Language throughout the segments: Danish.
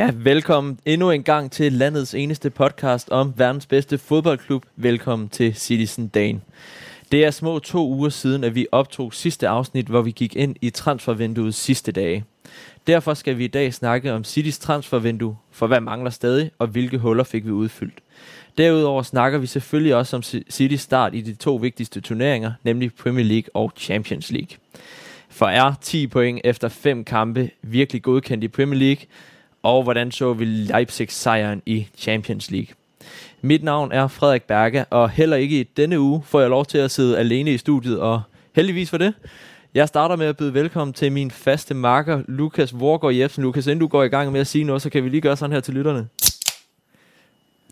Ja, velkommen endnu en gang til landets eneste podcast om verdens bedste fodboldklub. Velkommen til Citizen Dane. Det er små to uger siden, at vi optog sidste afsnit, hvor vi gik ind i transfervinduet sidste dage. Derfor skal vi i dag snakke om Citys transfervindue, for hvad mangler stadig, og hvilke huller fik vi udfyldt. Derudover snakker vi selvfølgelig også om Citys start i de to vigtigste turneringer, nemlig Premier League og Champions League. For er 10 point efter 5 kampe virkelig godkendt i Premier League, og hvordan så vi Leipzig sejren i Champions League. Mit navn er Frederik Berge, og heller ikke i denne uge får jeg lov til at sidde alene i studiet, og heldigvis for det. Jeg starter med at byde velkommen til min faste marker, Lukas Vorgård Jebsen. Lukas, inden du går i gang med at sige noget, så kan vi lige gøre sådan her til lytterne.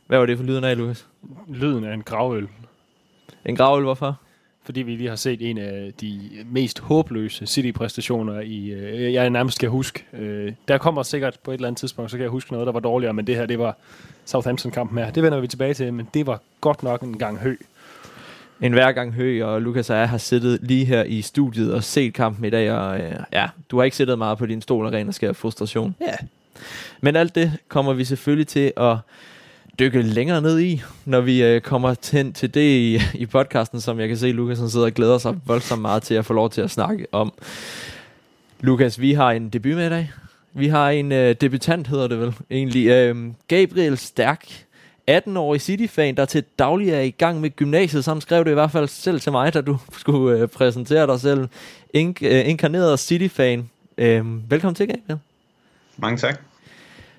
Hvad var det for lyden af, Lukas? Lyden af en gravøl. En gravøl, hvorfor? Fordi vi lige har set en af de mest håbløse City-præstationer, i, øh, jeg nærmest kan huske. Øh, der kommer sikkert på et eller andet tidspunkt, så kan jeg huske noget, der var dårligere, men det her, det var Southampton-kampen her. Det vender vi tilbage til, men det var godt nok en gang hø. En hver gang hø, og Lukas og jeg har siddet lige her i studiet og set kampen i dag, og øh, ja, du har ikke siddet meget på din stol og ren og skær frustration. Ja. Men alt det kommer vi selvfølgelig til at dykke længere ned i, når vi øh, kommer hen til det i, i podcasten, som jeg kan se, Lukas sidder og glæder sig voldsomt meget til at få lov til at snakke om. Lukas, vi har en debut med i dag. Vi har en øh, debutant, hedder det vel egentlig. Øh, Gabriel Stærk, 18-årig City-fan, der til daglig er i gang med gymnasiet. Sådan skrev det i hvert fald selv til mig, da du skulle øh, præsentere dig selv. Ink, øh, inkarneret City-fan. Øh, velkommen til, Gabriel. Mange tak.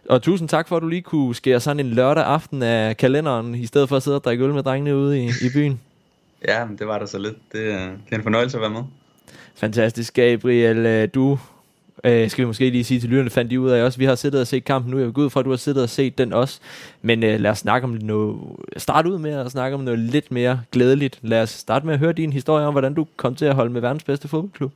Og tusind tak for, at du lige kunne skære sådan en lørdag aften af kalenderen, i stedet for at sidde og drikke øl med drengene ude i, i byen. ja, det var der så lidt. Det, det er en fornøjelse at være med. Fantastisk, Gabriel. Øh, du, øh, skal vi måske lige sige til lytterne, fandt de ud af også. Vi har siddet og set kampen nu. Jeg vil gå ud fra, at du har siddet og set den også. Men øh, lad os snakke om noget. Start ud med at snakke om noget lidt mere glædeligt. Lad os starte med at høre din historie om, hvordan du kom til at holde med verdens bedste fodboldklub.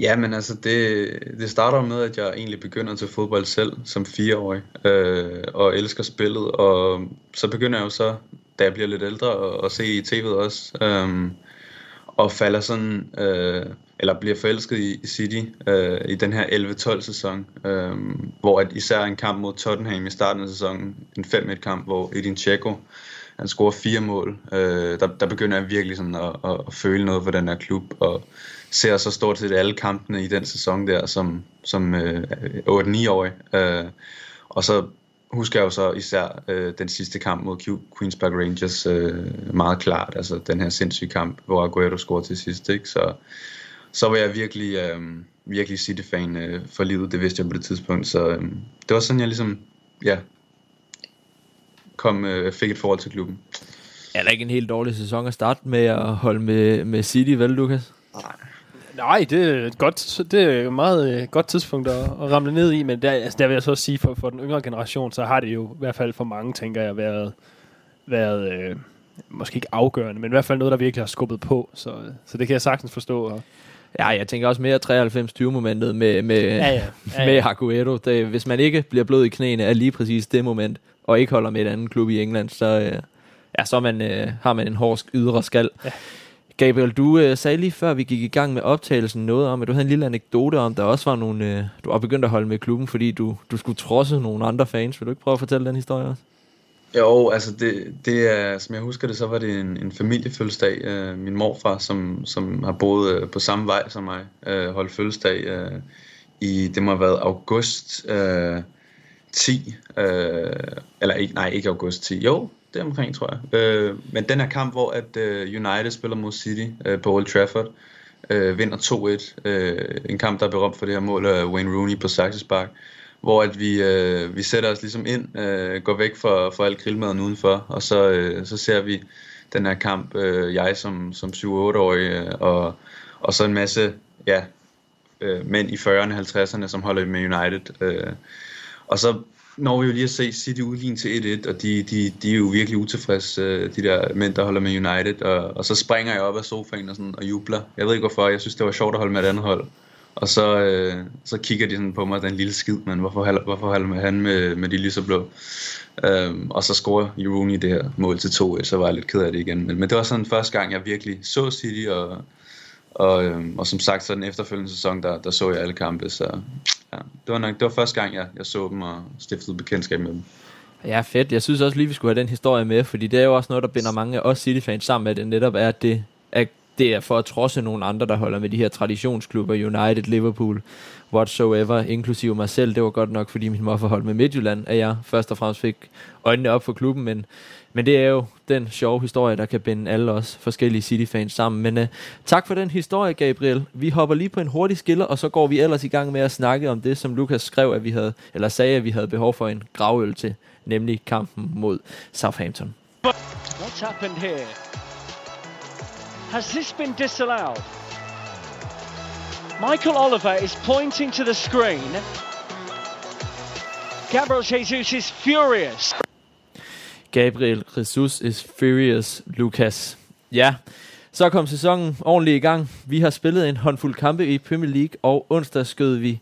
Ja, men altså det, det starter med, at jeg egentlig begynder til fodbold selv som fireårig, øh, og elsker spillet, og så begynder jeg jo så, da jeg bliver lidt ældre, at, at se i tv'et også, øh, og falder sådan, øh, eller bliver forelsket i, i City øh, i den her 11-12 sæson, øh, hvor at især en kamp mod Tottenham i starten af sæsonen, en 5-1 kamp, hvor Edin Dzeko, han scorer fire mål, øh, der, der begynder jeg virkelig sådan at, at, at føle noget for den her klub, og ser så stort set alle kampene i den sæson der som, som øh, 8-9-årig. Øh, og så husker jeg jo så især øh, den sidste kamp mod Queen's Park Rangers øh, meget klart. Altså den her sindssyge kamp, hvor Aguero scorede til sidst. Ikke? Så, så var jeg virkelig, øh, virkelig City-fan øh, for livet. Det vidste jeg på det tidspunkt. Så øh, det var sådan, jeg ligesom ja, kom, øh, fik et forhold til klubben. Er der ikke en helt dårlig sæson at starte med at holde med, med City, vel Lukas? Nej. Nej, det er et godt, det er et meget øh, godt tidspunkt at, at ramle ned i, men der, altså, der vil jeg så sige, for, for den yngre generation, så har det jo i hvert fald for mange, tænker jeg, været, været øh, måske ikke afgørende, men i hvert fald noget, der virkelig har skubbet på, så, så det kan jeg sagtens forstå. Og Ja, jeg tænker også mere 93-20-momentet med, med, ja, ja. Ja, ja. med Aguero. Det, hvis man ikke bliver blød i knæene af lige præcis det moment, og ikke holder med et andet klub i England, så, øh, ja, så man, øh, har man en hård ydre skal. Ja. Gabriel, du øh, sagde lige før vi gik i gang med optagelsen noget om, at du havde en lille anekdote om, der også var nogle, øh, du var begyndt at holde med klubben, fordi du, du skulle trodse nogle andre fans. Vil du ikke prøve at fortælle den historie også? Jo, altså det, det er, som jeg husker det, så var det en, en familiefødselsdag. Øh, min morfar, som, som har boet øh, på samme vej som mig, øh, holdt fødselsdag øh, i, det må have været august øh, 10, øh, eller ikke, nej, ikke august 10, jo, det omkring, tror jeg. Øh, men den her kamp, hvor at øh, United spiller mod City øh, på Old Trafford, øh, vinder 2-1. Øh, en kamp, der er berømt for det her mål af Wayne Rooney på Saxespark, hvor at vi, øh, vi sætter os ligesom ind, øh, går væk fra, for al grillmaden udenfor, og så, øh, så ser vi den her kamp, øh, jeg som, som 7-8-årig, øh, og, og så en masse ja, øh, mænd i 40'erne 50'erne, som holder med United. Øh, og så når vi jo lige at se City udligne til 1-1, og de, de, de er jo virkelig utilfredse, øh, de der mænd, der holder med United, og, og så springer jeg op af sofaen og, sådan, og jubler. Jeg ved ikke hvorfor, jeg synes det var sjovt at holde med et andet hold. Og så, øh, så kigger de sådan på mig, den lille skid, men hvorfor hvorfor holder han med, med de lyseblå? Øhm, og så scorer Rooney det her mål til 2 så var jeg lidt ked af det igen. Men, men det var sådan første gang, jeg virkelig så City, og, og, øhm, og som sagt, så den efterfølgende sæson, der, der så jeg alle kampe, så ja. Det var nok det var første gang, jeg, jeg så dem og stiftede bekendtskab med dem. Ja, fedt. Jeg synes også lige, vi skulle have den historie med, fordi det er jo også noget, der binder mange af os City-fans sammen med, at det netop er, at det, at det er for at trodse nogle andre, der holder med de her traditionsklubber, United, Liverpool, whatsoever, inklusive mig selv. Det var godt nok, fordi min morfar holdt med Midtjylland, at jeg først og fremmest fik øjnene op for klubben, men, men det er jo den sjove historie, der kan binde alle os forskellige City-fans sammen. Men uh, tak for den historie, Gabriel. Vi hopper lige på en hurtig skiller, og så går vi ellers i gang med at snakke om det, som Lukas skrev, at vi havde, eller sagde, at vi havde behov for en gravøl til, nemlig kampen mod Southampton. What's happened here? Has this been disallowed? Michael Oliver is pointing to the screen. Gabriel Jesus is furious. Gabriel Jesus is furious, Lucas. Ja, så kom sæsonen ordentligt i gang. Vi har spillet en håndfuld kampe i Premier League, og onsdag skød vi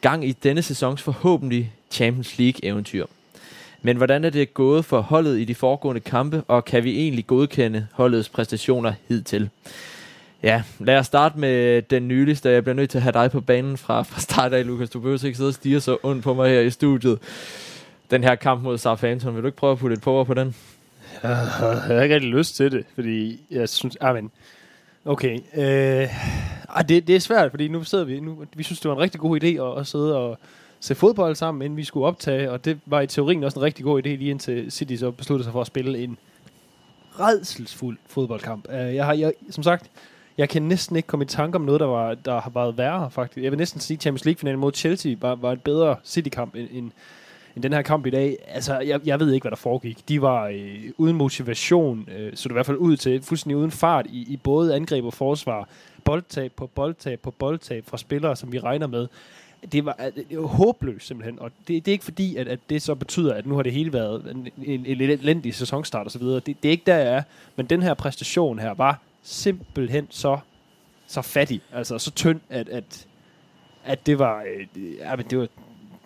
gang i denne sæsons forhåbentlig Champions League-eventyr. Men hvordan er det gået for holdet i de foregående kampe, og kan vi egentlig godkende holdets præstationer hidtil? Ja, lad os starte med den nyligste. Jeg bliver nødt til at have dig på banen fra, fra start af, Lukas. Du behøver ikke sidde og stige så ondt på mig her i studiet. Den her kamp mod Southampton, vil du ikke prøve at putte et power på den? Jeg har ikke rigtig lyst til det, fordi jeg synes... Ah, men, okay. Øh, ah, det, det er svært, fordi nu sidder vi... Nu, vi synes, det var en rigtig god idé at, at sidde og se fodbold sammen, inden vi skulle optage, og det var i teorien også en rigtig god idé, lige indtil City så besluttede sig for at spille en redselsfuld fodboldkamp. Uh, jeg har, jeg, som sagt, jeg kan næsten ikke komme i tanke om noget, der, var, der har været værre, faktisk. Jeg vil næsten sige, at Champions League-finalen mod Chelsea var, var en bedre City-kamp end, end, end den her kamp i dag. Altså, jeg, jeg ved ikke, hvad der foregik. De var øh, uden motivation, øh, så det i hvert fald ud til, fuldstændig uden fart i, i både angreb og forsvar. Boldtab på boldtab på boldtab fra spillere, som vi regner med det var, det var håbløst simpelthen, og det, det er ikke fordi, at, at det så betyder, at nu har det hele været en, en, en elendig sæsonstart osv. Det, det er ikke der, jeg er, men den her præstation her var simpelthen så, så fattig, altså så tynd, at, at, at det var, øh, ja, men det var,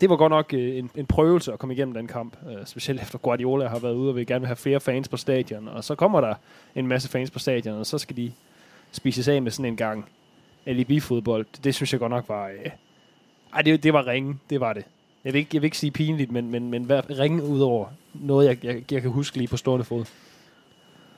det var godt nok øh, en, en prøvelse at komme igennem den kamp, øh, specielt efter Guardiola har været ude og vil gerne have flere fans på stadion, og så kommer der en masse fans på stadion, og så skal de spises af med sådan en gang alibi-fodbold. Det synes jeg godt nok var... Øh, ej, det, det var ringe. Det var det. Jeg vil ikke, jeg vil ikke sige pinligt, men, men, men ringe ud over noget, jeg, jeg, jeg kan huske lige på stående fod.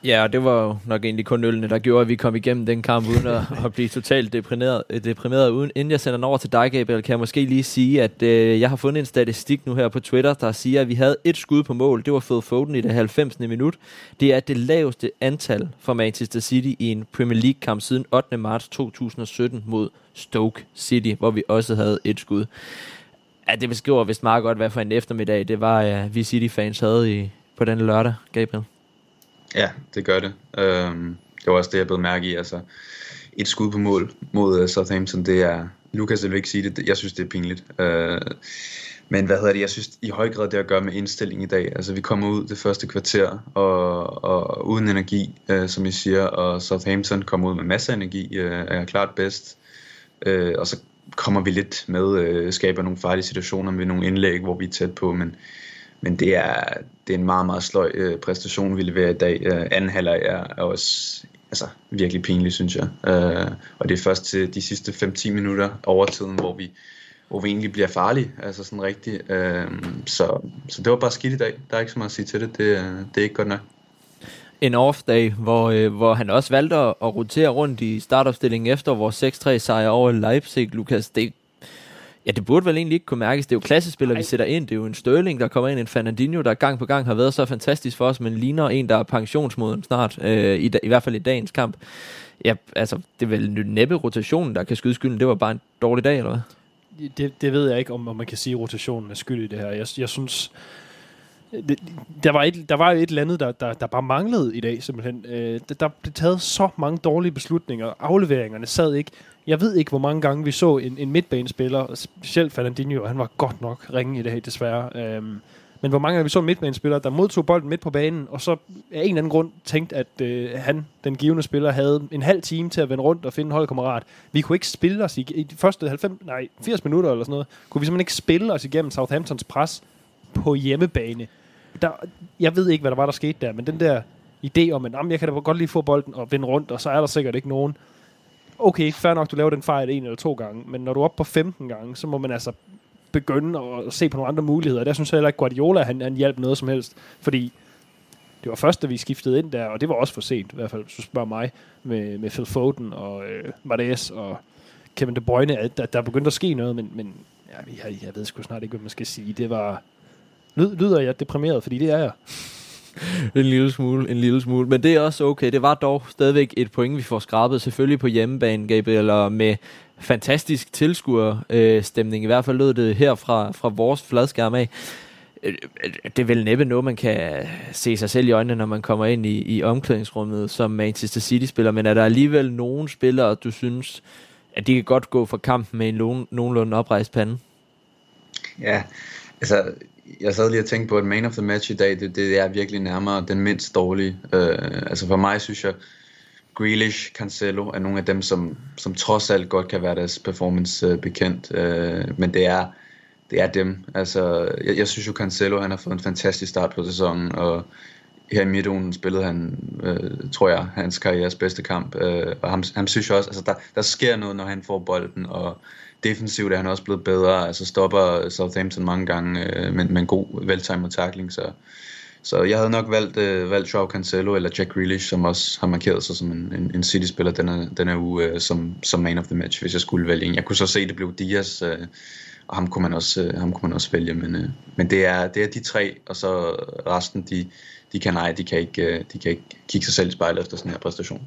Ja, og det var jo nok egentlig kun ølene, der gjorde, at vi kom igennem den kamp uden at, at blive totalt deprimeret, deprimeret. Uden, inden jeg sender den over til dig, Gabriel, kan jeg måske lige sige, at øh, jeg har fundet en statistik nu her på Twitter, der siger, at vi havde et skud på mål. Det var Phil Foden i det 90. minut. Det er det laveste antal for Manchester City i en Premier League-kamp siden 8. marts 2017 mod Stoke City, hvor vi også havde et skud. Ja, det beskriver vist meget godt, hvad for en eftermiddag det var, ja, vi City-fans havde i, på den lørdag, Gabriel. Ja, det gør det. Øhm, det var også det, jeg blev mærke i. Altså, et skud på mål mod uh, Southampton, det er... Lukas vil ikke sige det, jeg synes, det er pinligt. Øh, men hvad hedder det, jeg synes i høj grad det at gøre med indstilling i dag. Altså vi kommer ud det første kvarter og, og uden energi, øh, som I siger, og Southampton kommer ud med masser af energi, øh, er klart bedst. Øh, og så kommer vi lidt med, øh, skaber nogle farlige situationer med nogle indlæg, hvor vi er tæt på, men men det er, det er en meget, meget sløj øh, præstation, vi leverer i dag. Øh, anden halvleg er, er også altså, virkelig pinlig, synes jeg. Øh, og det er først til de sidste 5-10 minutter over tiden, hvor vi, hvor vi egentlig bliver farlige, altså sådan rigtigt. Øh, så, så det var bare skidt i dag. Der er ikke så meget at sige til det. Det, det er ikke godt nok. En off-day, hvor, øh, hvor han også valgte at, at rotere rundt i startopstillingen efter vores 6-3 sejr over Leipzig, Lukas. Det, Ja, det burde vel egentlig ikke kunne mærkes. Det er jo klassespillere, vi sætter ind. Det er jo en Sterling, der kommer ind, en Fernandinho, der gang på gang har været så fantastisk for os, men ligner en, der er pensionsmoden snart, øh, i, i hvert fald i dagens kamp. Ja, altså, det er vel næppe rotationen, der kan skyde skylden. Det var bare en dårlig dag, eller hvad? Det, det ved jeg ikke, om, om man kan sige, at rotationen er skyld i det her. Jeg, jeg synes, der, var et, der var et eller andet, der, der, der bare manglede i dag, simpelthen. Øh, der, der blev taget så mange dårlige beslutninger. Afleveringerne sad ikke. Jeg ved ikke, hvor mange gange vi så en, en midtbanespiller, specielt Fernandinho, han var godt nok ringe i det her, desværre. Øh, men hvor mange gange vi så en midtbanespiller, der modtog bolden midt på banen, og så af en eller anden grund tænkte, at øh, han, den givende spiller, havde en halv time til at vende rundt og finde en holdkammerat. Vi kunne ikke spille os i, i de første 90, nej, 80 minutter eller sådan noget, kunne vi simpelthen ikke spille os igennem Southamptons pres på hjemmebane. Der, jeg ved ikke, hvad der var, der skete der, men den der idé om, at jeg kan da godt lige få bolden og vende rundt, og så er der sikkert ikke nogen okay, fair nok, du laver den fejl en eller to gange, men når du er oppe på 15 gange, så må man altså begynde at se på nogle andre muligheder. Der synes jeg heller ikke, Guardiola han, han hjalp noget som helst, fordi det var først, da vi skiftede ind der, og det var også for sent, i hvert fald, hvis du spørger mig, med, med Phil Foden og øh, Mares og Kevin De Bruyne, at der, der begyndte at ske noget, men, men ja, jeg, jeg ved sgu snart ikke, hvad man skal sige. Det var... Lyd, lyder jeg deprimeret, fordi det er jeg. en lille smule, en lille smule. Men det er også okay. Det var dog stadigvæk et point, vi får skrabet. Selvfølgelig på hjemmebane, Gabriel, og med fantastisk tilskuerstemning. I hvert fald lød det her fra, fra vores fladskærm af. Øh, det er vel næppe noget, man kan se sig selv i øjnene, når man kommer ind i, i omklædningsrummet som Manchester City-spiller. Men er der alligevel nogen spillere, du synes, at de kan godt gå for kampen med en nogen, nogenlunde oprejst pande? Ja, altså jeg sad lige og tænkte på, at man of the match i dag, det, det er virkelig nærmere den mindst dårlige. Uh, altså for mig synes jeg, Grealish, Cancelo er nogle af dem, som, som trods alt godt kan være deres performance uh, bekendt. Uh, men det er, det er dem. Altså, jeg, jeg synes jo, Cancelo han har fået en fantastisk start på sæsonen, og her i midtugen spillede han, uh, tror jeg, hans karrieres bedste kamp. Uh, og ham, ham synes jeg også, altså der, der sker noget, når han får bolden, og defensivt er han også blevet bedre, altså stopper Southampton mange gange øh, med, med en god veltimet tackling, så, så jeg havde nok valgt, øh, valgt Joao Cancelo eller Jack Grealish, som også har markeret sig som en, en, en City-spiller denne, denne uge øh, som, som man of the match, hvis jeg skulle vælge en. Jeg kunne så se, at det blev Diaz, øh, og ham kunne man også, øh, ham kunne man også vælge, men, øh, men det, er, det er de tre, og så resten, de, de kan nej, de kan ikke, øh, de kan ikke kigge sig selv i spejlet efter sådan her præstation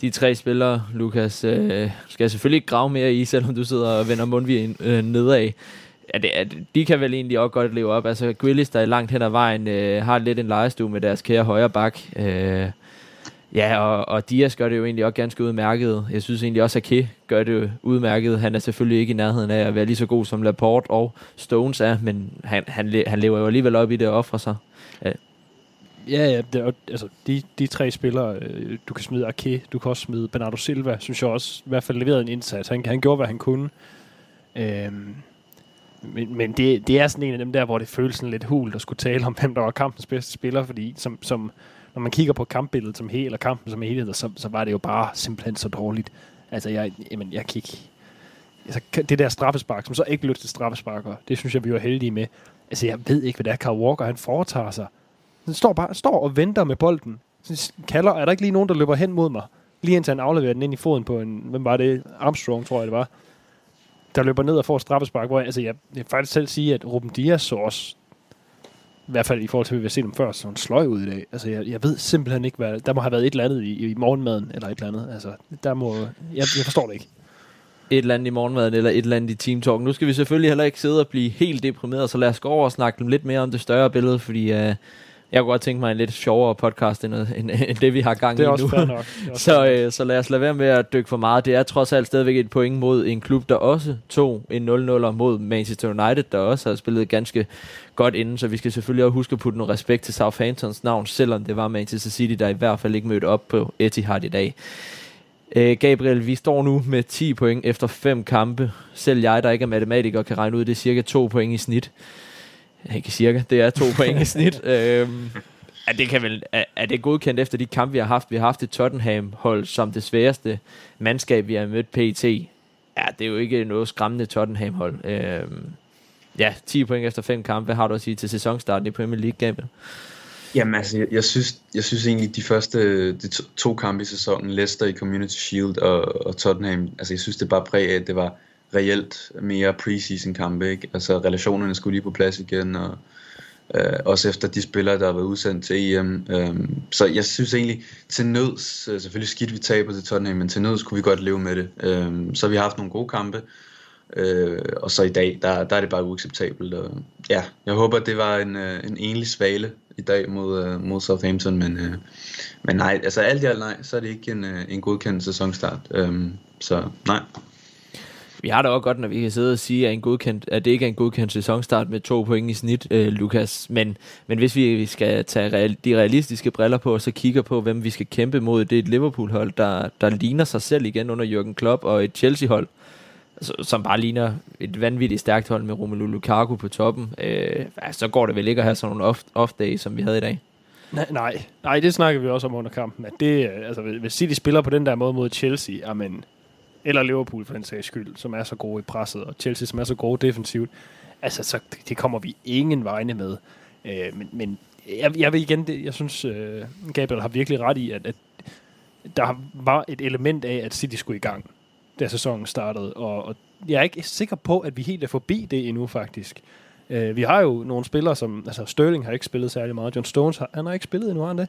de tre spillere, Lukas, øh, skal jeg selvfølgelig ikke grave mere i, selvom du sidder og vender mundvigen øh, nedad. Ja, det, at de kan vel egentlig også godt leve op. Altså, Grealish, der er langt hen ad vejen, øh, har lidt en lejestue med deres kære højre bak. Øh, ja, og, og Dias gør det jo egentlig også ganske udmærket. Jeg synes egentlig også, at Ke gør det udmærket. Han er selvfølgelig ikke i nærheden af at være lige så god som Laporte og Stones er, men han, han, han lever jo alligevel op i det og offrer sig. Ja, ja, det, altså, de, de tre spillere, øh, du kan smide Ake, du kan også smide Bernardo Silva, synes jeg også i hvert fald leverede en indsats. Han, han gjorde, hvad han kunne. Øhm, men men det, det er sådan en af dem der, hvor det føles sådan lidt hul at skulle tale om, hvem der var kampens bedste spiller, fordi som, som, når man kigger på kampbilledet som hele, eller kampen som helhed, så, så var det jo bare simpelthen så dårligt. Altså, jeg, jamen, jeg kan ikke... Altså, det der straffespark, som så ikke blev til straffesparker, det synes jeg, vi var heldige med. Altså, jeg ved ikke, hvad det er, Carl Walker, han foretager sig. Den står bare står og venter med bolden. Så kalder, er der ikke lige nogen, der løber hen mod mig? Lige indtil han afleverer den ind i foden på en, hvem var det? Armstrong, tror jeg det var. Der løber ned og får straffespark, hvor jeg, altså jeg, jeg faktisk selv sige, at Ruben Dias så også, i hvert fald i forhold til, hvad vi har set dem før, så han sløj ud i dag. Altså jeg, jeg ved simpelthen ikke, hvad, der må have været et eller andet i, i morgenmaden, eller et eller andet. Altså, der må, jeg, jeg forstår det ikke et eller andet i morgenmaden, eller et eller andet i Team Talk. Nu skal vi selvfølgelig heller ikke sidde og blive helt deprimeret, så lad os gå over og snakke lidt mere om det større billede, fordi uh, jeg kunne godt tænke mig en lidt sjovere podcast, end, end, end det, vi har gang i nu. Det er også nok. så, øh, så lad os lade være med at dykke for meget. Det er trods alt stadigvæk et point mod en klub, der også tog en 0-0 mod Manchester United, der også har spillet ganske godt inden, så vi skal selvfølgelig også huske at putte noget respekt til Southamptons navn, selvom det var Manchester City, der i hvert fald ikke mødte op på Etihad i dag. Øh, Gabriel, vi står nu med 10 point efter 5 kampe. Selv jeg, der ikke er matematiker, kan regne ud, det er cirka 2 point i snit ikke cirka, det er to point i snit. øhm, er det, kan vel, er, er det godkendt efter de kampe, vi har haft? Vi har haft et Tottenham-hold som det sværeste mandskab, vi har mødt PT. Ja, det er jo ikke noget skræmmende Tottenham-hold. Øhm, ja, 10 point efter fem kampe. Hvad har du at sige til sæsonstarten i Premier League, Gabriel? Jamen altså, jeg, jeg, synes, jeg synes egentlig, de første de to, to kampe i sæsonen, Leicester i Community Shield og, og Tottenham, altså jeg synes det bare præg af, at det var reelt mere preseason kampe, ikke? Altså relationerne skulle lige på plads igen, og øh, også efter de spillere, der har været udsendt til EM. Øh, så jeg synes egentlig, til nøds, øh, selvfølgelig skidt vi taber til Tottenham, men til nøds kunne vi godt leve med det. Øh, så vi har haft nogle gode kampe, øh, og så i dag, der, der er det bare uacceptabelt. Og, ja, jeg håber, det var en, øh, en enlig svale i dag mod, øh, mod Southampton, men, øh, men nej, altså alt i alt nej, så er det ikke en, øh, en godkendt sæsonstart. Øh, så nej. Vi har det også godt, når vi kan sidde og sige, at, en godkendt, at det ikke er en godkendt sæsonstart med to point i snit, øh, Lukas. Men, men hvis vi skal tage real, de realistiske briller på, og så kigger på, hvem vi skal kæmpe mod, det er et Liverpool-hold, der, der ligner sig selv igen under Jürgen Klopp, og et Chelsea-hold, som bare ligner et vanvittigt stærkt hold med Romelu Lukaku på toppen. Øh, så går det vel ikke at have sådan nogle off-day, som vi havde i dag. Nej, nej, nej, det snakker vi også om under kampen. At det, øh, altså, hvis City spiller på den der måde mod Chelsea, amen, eller Liverpool for den sags skyld, som er så gode i presset, og Chelsea, som er så gode defensivt, altså, så det kommer vi ingen vegne med. Øh, men, men jeg, jeg vil igen, det, jeg synes, øh, Gabriel har virkelig ret i, at, at der var et element af, at City skulle i gang, da sæsonen startede, og, og jeg er ikke sikker på, at vi helt er forbi det endnu, faktisk. Øh, vi har jo nogle spillere, som... Altså, Sterling har ikke spillet særlig meget. John Stones har, han har ikke spillet endnu, har han det?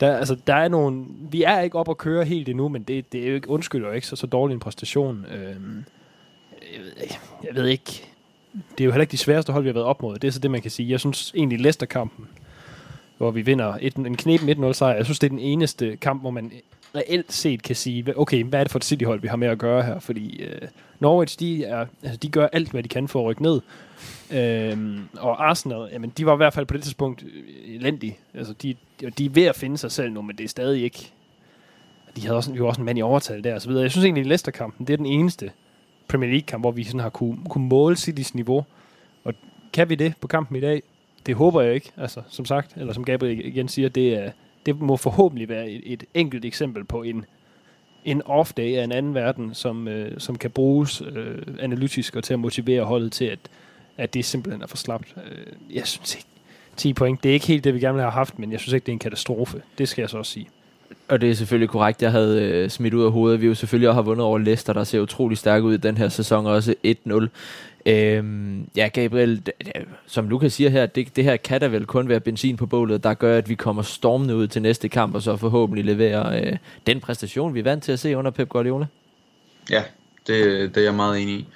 Der, altså, der er nogle... Vi er ikke op at køre helt endnu, men det, det er jo ikke, undskylder jo ikke så, så dårlig en præstation. Øh, jeg, ved, jeg ved ikke... Det er jo heller ikke de sværeste hold, vi har været op mod. Det er så det, man kan sige. Jeg synes egentlig, Leicester-kampen, hvor vi vinder et, en knep 1-0 sejr, jeg synes, det er den eneste kamp, hvor man reelt set kan sige, okay, hvad er det for et City-hold, vi har med at gøre her? Fordi øh, Norwich, de, er, altså, de gør alt, hvad de kan for at rykke ned. Øhm, og Arsenal, jamen, de var i hvert fald på det tidspunkt øh, elendige. Altså, de, de er ved at finde sig selv nu, men det er stadig ikke... De havde også, jo også en mand i overtal der, og så videre. Jeg synes egentlig, at Leicester-kampen, det er den eneste Premier League-kamp, hvor vi sådan har kunne, kunne måle Citys niveau. Og kan vi det på kampen i dag? Det håber jeg ikke, altså, som sagt, eller som Gabriel igen siger, det, er, det må forhåbentlig være et, et enkelt eksempel på en, en off-day af en anden verden, som, øh, som kan bruges øh, analytisk og til at motivere holdet til, at, at det simpelthen er for slapt. Øh, jeg synes ikke, 10 point, det er ikke helt det, vi gerne vil have haft, men jeg synes ikke, det er en katastrofe. Det skal jeg så også sige. Og det er selvfølgelig korrekt, jeg havde øh, smidt ud af hovedet. Vi jo selvfølgelig også har vundet over Leicester, der ser utrolig stærk ud i den her sæson, også 1-0. Øhm, ja, Gabriel, som Lukas siger her, det, det her kan da vel kun være benzin på bålet, der gør, at vi kommer stormende ud til næste kamp, og så forhåbentlig leverer øh, den præstation, vi er vant til at se under Pep Guardiola. Ja, det, det er jeg meget enig i.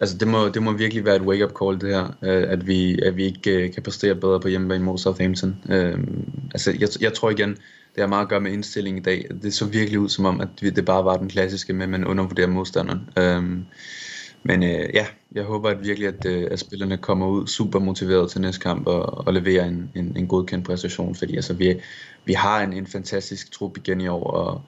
Altså, det må, det må virkelig være et wake-up call, det her, øh, at vi, at vi ikke øh, kan præstere bedre på hjemmebane mod Southampton. Øhm, altså, jeg, jeg tror igen, det har meget at gøre med indstilling i dag. Det så virkelig ud som om, at det bare var den klassiske med, at man undervurderer modstanderen. Øhm, men øh, ja, jeg håber at virkelig, at, øh, at spillerne kommer ud super motiveret til næste kamp og, og leverer en, en, en godkendt præstation, fordi altså, vi, vi har en, en fantastisk trup igen i år, og,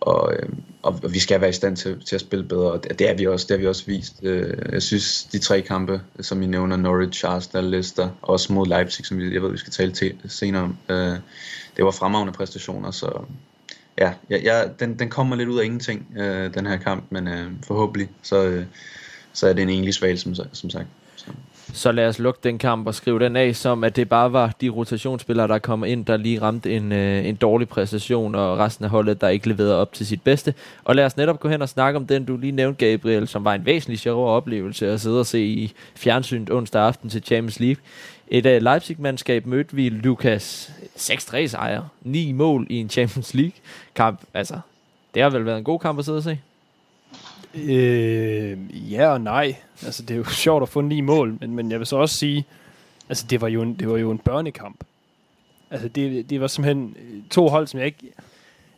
og, øh, og vi skal være i stand til, til at spille bedre, og det, det, er vi også, det har vi også vist. Øh, jeg synes, de tre kampe, som I nævner, Norwich, Arsenal, Leicester, også mod Leipzig, som jeg ved, vi skal tale til senere om, øh, det var fremragende præstationer, så ja, jeg, jeg, den, den kommer lidt ud af ingenting, øh, den her kamp, men øh, forhåbentlig, så... Øh, så er det en engelsk valg, som, som sagt. Så. så lad os lukke den kamp og skrive den af, som at det bare var de rotationsspillere, der kommer ind, der lige ramte en, øh, en dårlig præstation, og resten af holdet, der ikke leverede op til sit bedste. Og lad os netop gå hen og snakke om den, du lige nævnte, Gabriel, som var en væsentlig sjovere oplevelse at sidde og se i fjernsynet onsdag aften til Champions League. Et uh, Leipzig-mandskab mødte vi Lukas 6-3 sejr, 9 mål i en Champions League-kamp. Altså, det har vel været en god kamp at sidde og se? Øh, ja og nej. Altså, det er jo sjovt at få ni mål, men, men jeg vil så også sige, altså, det var jo en, det var jo en børnekamp. Altså, det, det var simpelthen øh, to hold, som jeg ikke...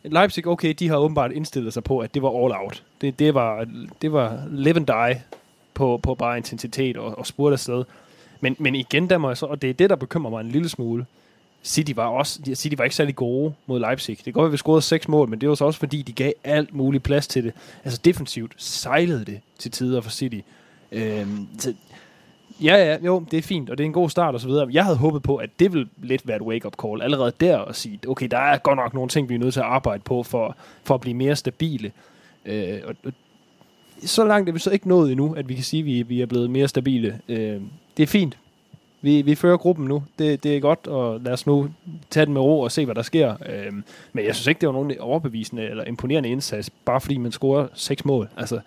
Leipzig, okay, de har åbenbart indstillet sig på, at det var all out. Det, det, var, det var live and die på, på bare intensitet og, og spurgt afsted. Men, men igen, der må jeg så, og det er det, der bekymrer mig en lille smule, City var også City var ikke særlig gode mod Leipzig. Det kan godt være, at vi scorede seks mål, men det var så også fordi, de gav alt muligt plads til det. Altså defensivt sejlede det til tider for City. Øhm, så, ja, ja, jo, det er fint, og det er en god start og så videre. Jeg havde håbet på, at det ville lidt være et wake-up call allerede der og sige, okay, der er godt nok nogle ting, vi er nødt til at arbejde på for, for at blive mere stabile. Øh, og, og, så langt er vi så ikke nået endnu, at vi kan sige, at vi, vi er blevet mere stabile. Øh, det er fint. Vi, vi fører gruppen nu. Det, det er godt, og lad os nu tage den med ro og se, hvad der sker. Øhm, men jeg synes ikke, det var nogen overbevisende eller imponerende indsats, bare fordi man scorer seks mål. Altså,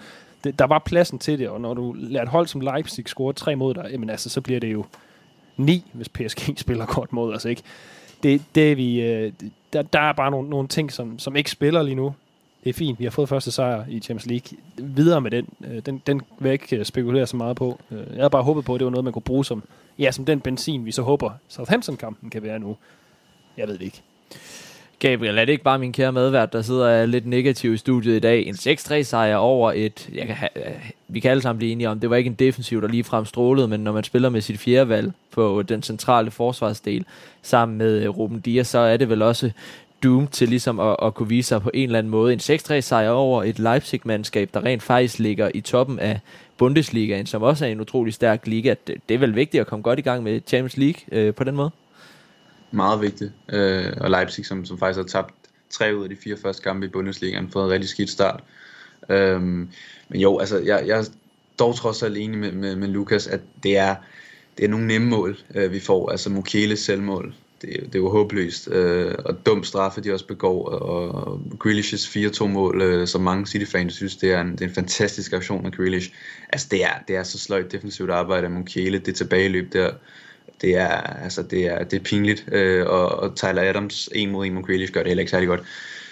det, der var pladsen til det, og når du lader et hold som Leipzig score tre mod dig, jamen altså, så bliver det jo ni, hvis PSG spiller godt mod os, ikke? Det, det er vi, øh, der, der er bare nogle, nogle ting, som, som ikke spiller lige nu. Det er fint, vi har fået første sejr i Champions League. Videre med den, øh, den, den vil jeg ikke øh, spekulere så meget på. Øh, jeg havde bare håbet på, at det var noget, man kunne bruge som ja, som den benzin, vi så håber Southampton-kampen kan være nu. Jeg ved det ikke. Gabriel, er det ikke bare min kære medvært, der sidder lidt negativ i studiet i dag? En 6-3 sejr over et... Jeg kan ha, øh, vi kan alle sammen blive enige om, det var ikke en defensiv, der lige frem strålede, men når man spiller med sit fjerde valg på den centrale forsvarsdel sammen med øh, Ruben Dias, så er det vel også Doom til ligesom at, at kunne vise sig på en eller anden måde. En 6-3 sejr over et Leipzig-mandskab, der rent faktisk ligger i toppen af Bundesligaen, som også er en utrolig stærk liga. Det, det er vel vigtigt at komme godt i gang med Champions League øh, på den måde? meget vigtigt. Øh, og Leipzig, som, som faktisk har tabt tre ud af de fire første kampe i Bundesligaen, fået en rigtig skidt start. Øh, men jo, altså, jeg, jeg er dog trods alt enig med, med, med Lukas, at det er, det er nogle nemme mål, øh, vi får. Altså Mukiele selvmål, det, det er jo håbløst. Øh, og dum straffe, de også begår. Og Grealish's 4-2 mål, øh, som mange City-fans synes, det er, en, det er en fantastisk aktion af Grealish. Altså det er, det er så sløjt defensivt arbejde af Mukiele, det tilbageløb der. Det er, altså, det er, det er pinligt, øh, og, og Tyler Adams en mod en mod Grealish gør det heller ikke særlig godt.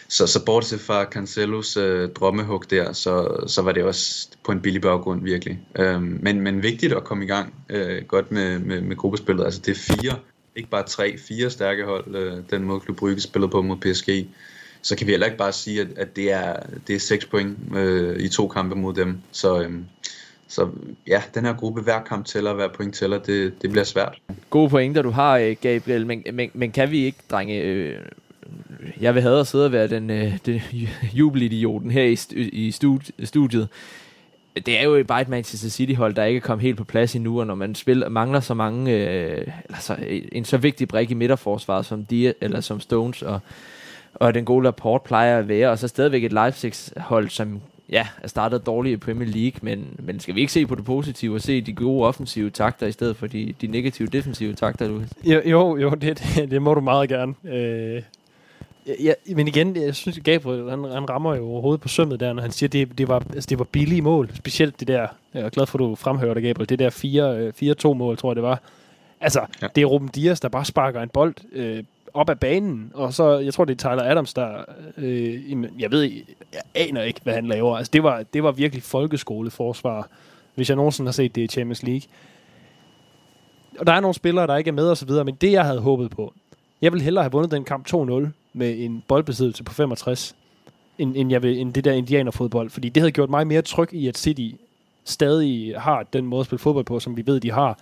Så, så bortset fra Cancelos øh, drømmehug der, så, så var det også på en billig baggrund virkelig. Øhm, men, men vigtigt at komme i gang øh, godt med, med, med gruppespillet. Altså det er fire, ikke bare tre, fire stærke hold, øh, den måde Klub Brygge spillede på mod PSG. Så kan vi heller ikke bare sige, at, at det, er, det er seks point øh, i to kampe mod dem. Så, øh, så ja, den her gruppe, hver kamp tæller, hver point tæller, det, det bliver svært. Gode pointer, du har, øh, Gabriel, men, men, men kan vi ikke, drenge, øh, jeg vil have at sidde og være den, øh, den jubelidioten her i, i studiet. Det er jo bare et Manchester City-hold, der ikke er kommet helt på plads endnu, og når man spiller, mangler så mange, øh, altså en så vigtig brik i midterforsvaret som, de, eller som Stones og, og den gode Laporte plejer at være, og så stadigvæk et Leipzig-hold, som ja, er startet dårligt i Premier League, men, men skal vi ikke se på det positive og se de gode offensive takter i stedet for de, de negative defensive takter, Lukas? Jo, jo, jo det, det, det må du meget gerne. Øh, Ja, men igen, jeg synes, Gabriel, han, han rammer jo overhovedet på sømmet der, når han siger, det, det, var, altså, det var billige mål. Specielt det der, jeg er glad for, at du fremhører det, Gabriel, det der 4-2 øh, mål, tror jeg det var. Altså, ja. det er Ruben Dias, der bare sparker en bold øh, op ad banen, og så, jeg tror, det er Tyler Adams, der, øh, jeg ved, jeg aner ikke, hvad han laver. Altså, det var, det var virkelig folkeskoleforsvar, hvis jeg nogensinde har set det i Champions League. Og der er nogle spillere, der ikke er med og så videre, men det, jeg havde håbet på, jeg ville hellere have vundet den kamp 2-0 med en boldbesiddelse på 65, end, end, jeg vil, end det der indianerfodbold. Fordi det havde gjort mig mere tryg i, at City stadig har den måde at spille fodbold på, som vi ved, de har.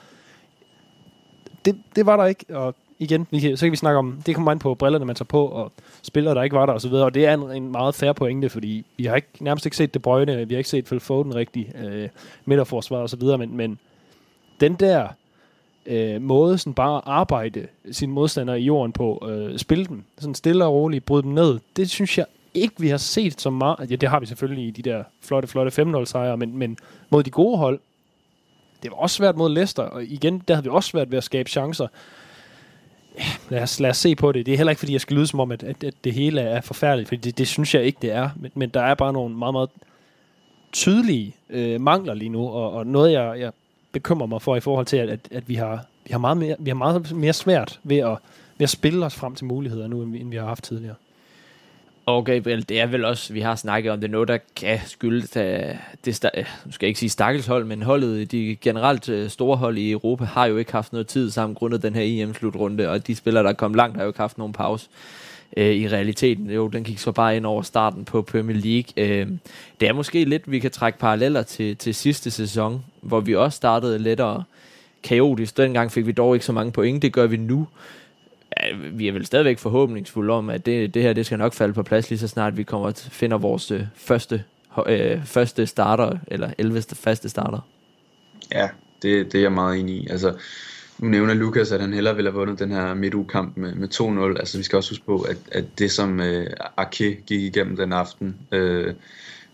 Det, det var der ikke, og igen, vi kan, så kan vi snakke om, det kommer an på brillerne, man tager på, og spillere, der ikke var der, og så videre. Og det er en, en meget færre pointe, fordi vi har ikke, nærmest ikke set det Bruyne, vi har ikke set Phil Foden rigtig, øh, midterforsvar og så videre, men, men den der øh, måde sådan bare at arbejde sine modstandere i jorden på, øh, spille dem sådan stille og roligt, bryde dem ned, det synes jeg ikke, vi har set så meget. Ja, det har vi selvfølgelig i de der flotte, flotte 5-0 sejre, men, men mod de gode hold, det var også svært mod Leicester, og igen, der havde vi også svært ved at skabe chancer. Ja, lad, os, lad os se på det. Det er heller ikke, fordi jeg skal lyde som om, at, at, at det hele er forfærdeligt, for det, det synes jeg ikke, det er. Men, men der er bare nogle meget, meget tydelige øh, mangler lige nu, og, og noget, jeg, jeg bekymrer mig for i forhold til, at, at, at vi, har, vi, har meget mere, vi har meget mere svært ved at, ved at spille os frem til muligheder nu, end vi, end vi har haft tidligere. Og Gabriel, det er vel også, vi har snakket om det, noget, der kan skyldes, at det, øh, nu skal jeg ikke sige stakkels hold, men holdet, de generelt øh, store hold i Europa, har jo ikke haft noget tid sammen grundet den her EM-slutrunde, og de spillere, der er kommet langt, har jo ikke haft nogen pause øh, i realiteten. Jo, den gik så bare ind over starten på Premier League. Øh, det er måske lidt, vi kan trække paralleller til, til sidste sæson, hvor vi også startede lettere kaotisk. Dengang fik vi dog ikke så mange point, det gør vi nu. Ja, vi er vel stadigvæk forhåbningsfulde om, at det, det her det skal nok falde på plads lige så snart vi kommer til finder vores øh, første, øh, første starter, eller 11. faste starter. Ja, det, det er jeg meget enig i. Altså, nu nævner Lukas, at han hellere ville have vundet den her midtugkamp med, med 2-0. Altså, vi skal også huske på, at, at det, som øh, Ake gik igennem den aften, øh,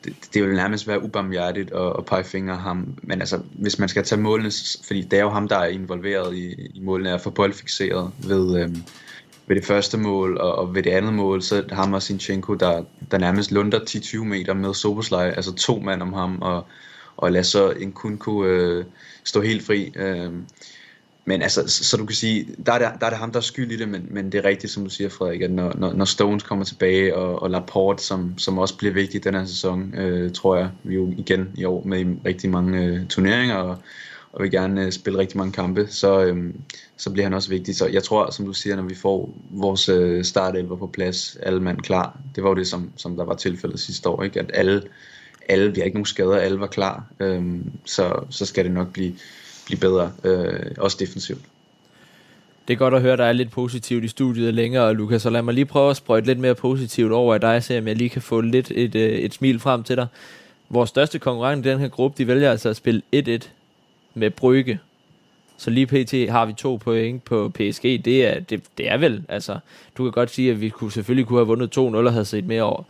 det, det vil nærmest være ubarmhjertigt at, at pege fingre ham. Men altså, hvis man skal tage målene, fordi det er jo ham, der er involveret i, i målene, er for boldfixeret ved, øh, ved det første mål, og, og ved det andet mål, så er ham og Sinchenko, der, der nærmest lunder 10-20 meter med Soboslej, altså to mand om ham, og, og lader så en kun kunne øh, stå helt fri. Øh, men altså, så, så du kan sige, der er, det, der er det ham, der er skyld i det, men, men det er rigtigt, som du siger, Frederik, at når, når, når Stones kommer tilbage, og, og Laporte, som, som også bliver vigtig den her sæson, øh, tror jeg, vi jo igen i år med i rigtig mange øh, turneringer, og, og vil gerne øh, spille rigtig mange kampe, så, øh, så bliver han også vigtig. Så jeg tror, som du siger, når vi får vores øh, startelver på plads, alle mand klar, det var jo det, som, som der var tilfældet sidste år, ikke? at alle, alle, vi har ikke nogen skader, alle var klar, øh, så, så skal det nok blive blive bedre, øh, også defensivt. Det er godt at høre, at der er lidt positivt i studiet længere, Lukas, så lad mig lige prøve at sprøjte lidt mere positivt over i dig, så jeg lige kan få lidt et, øh, et smil frem til dig. Vores største konkurrent i den her gruppe, de vælger altså at spille 1-1 med Brygge, Så lige pt. har vi to point på PSG. Det er, det, det er vel, altså, du kan godt sige, at vi kunne, selvfølgelig kunne have vundet 2-0 og havde set mere over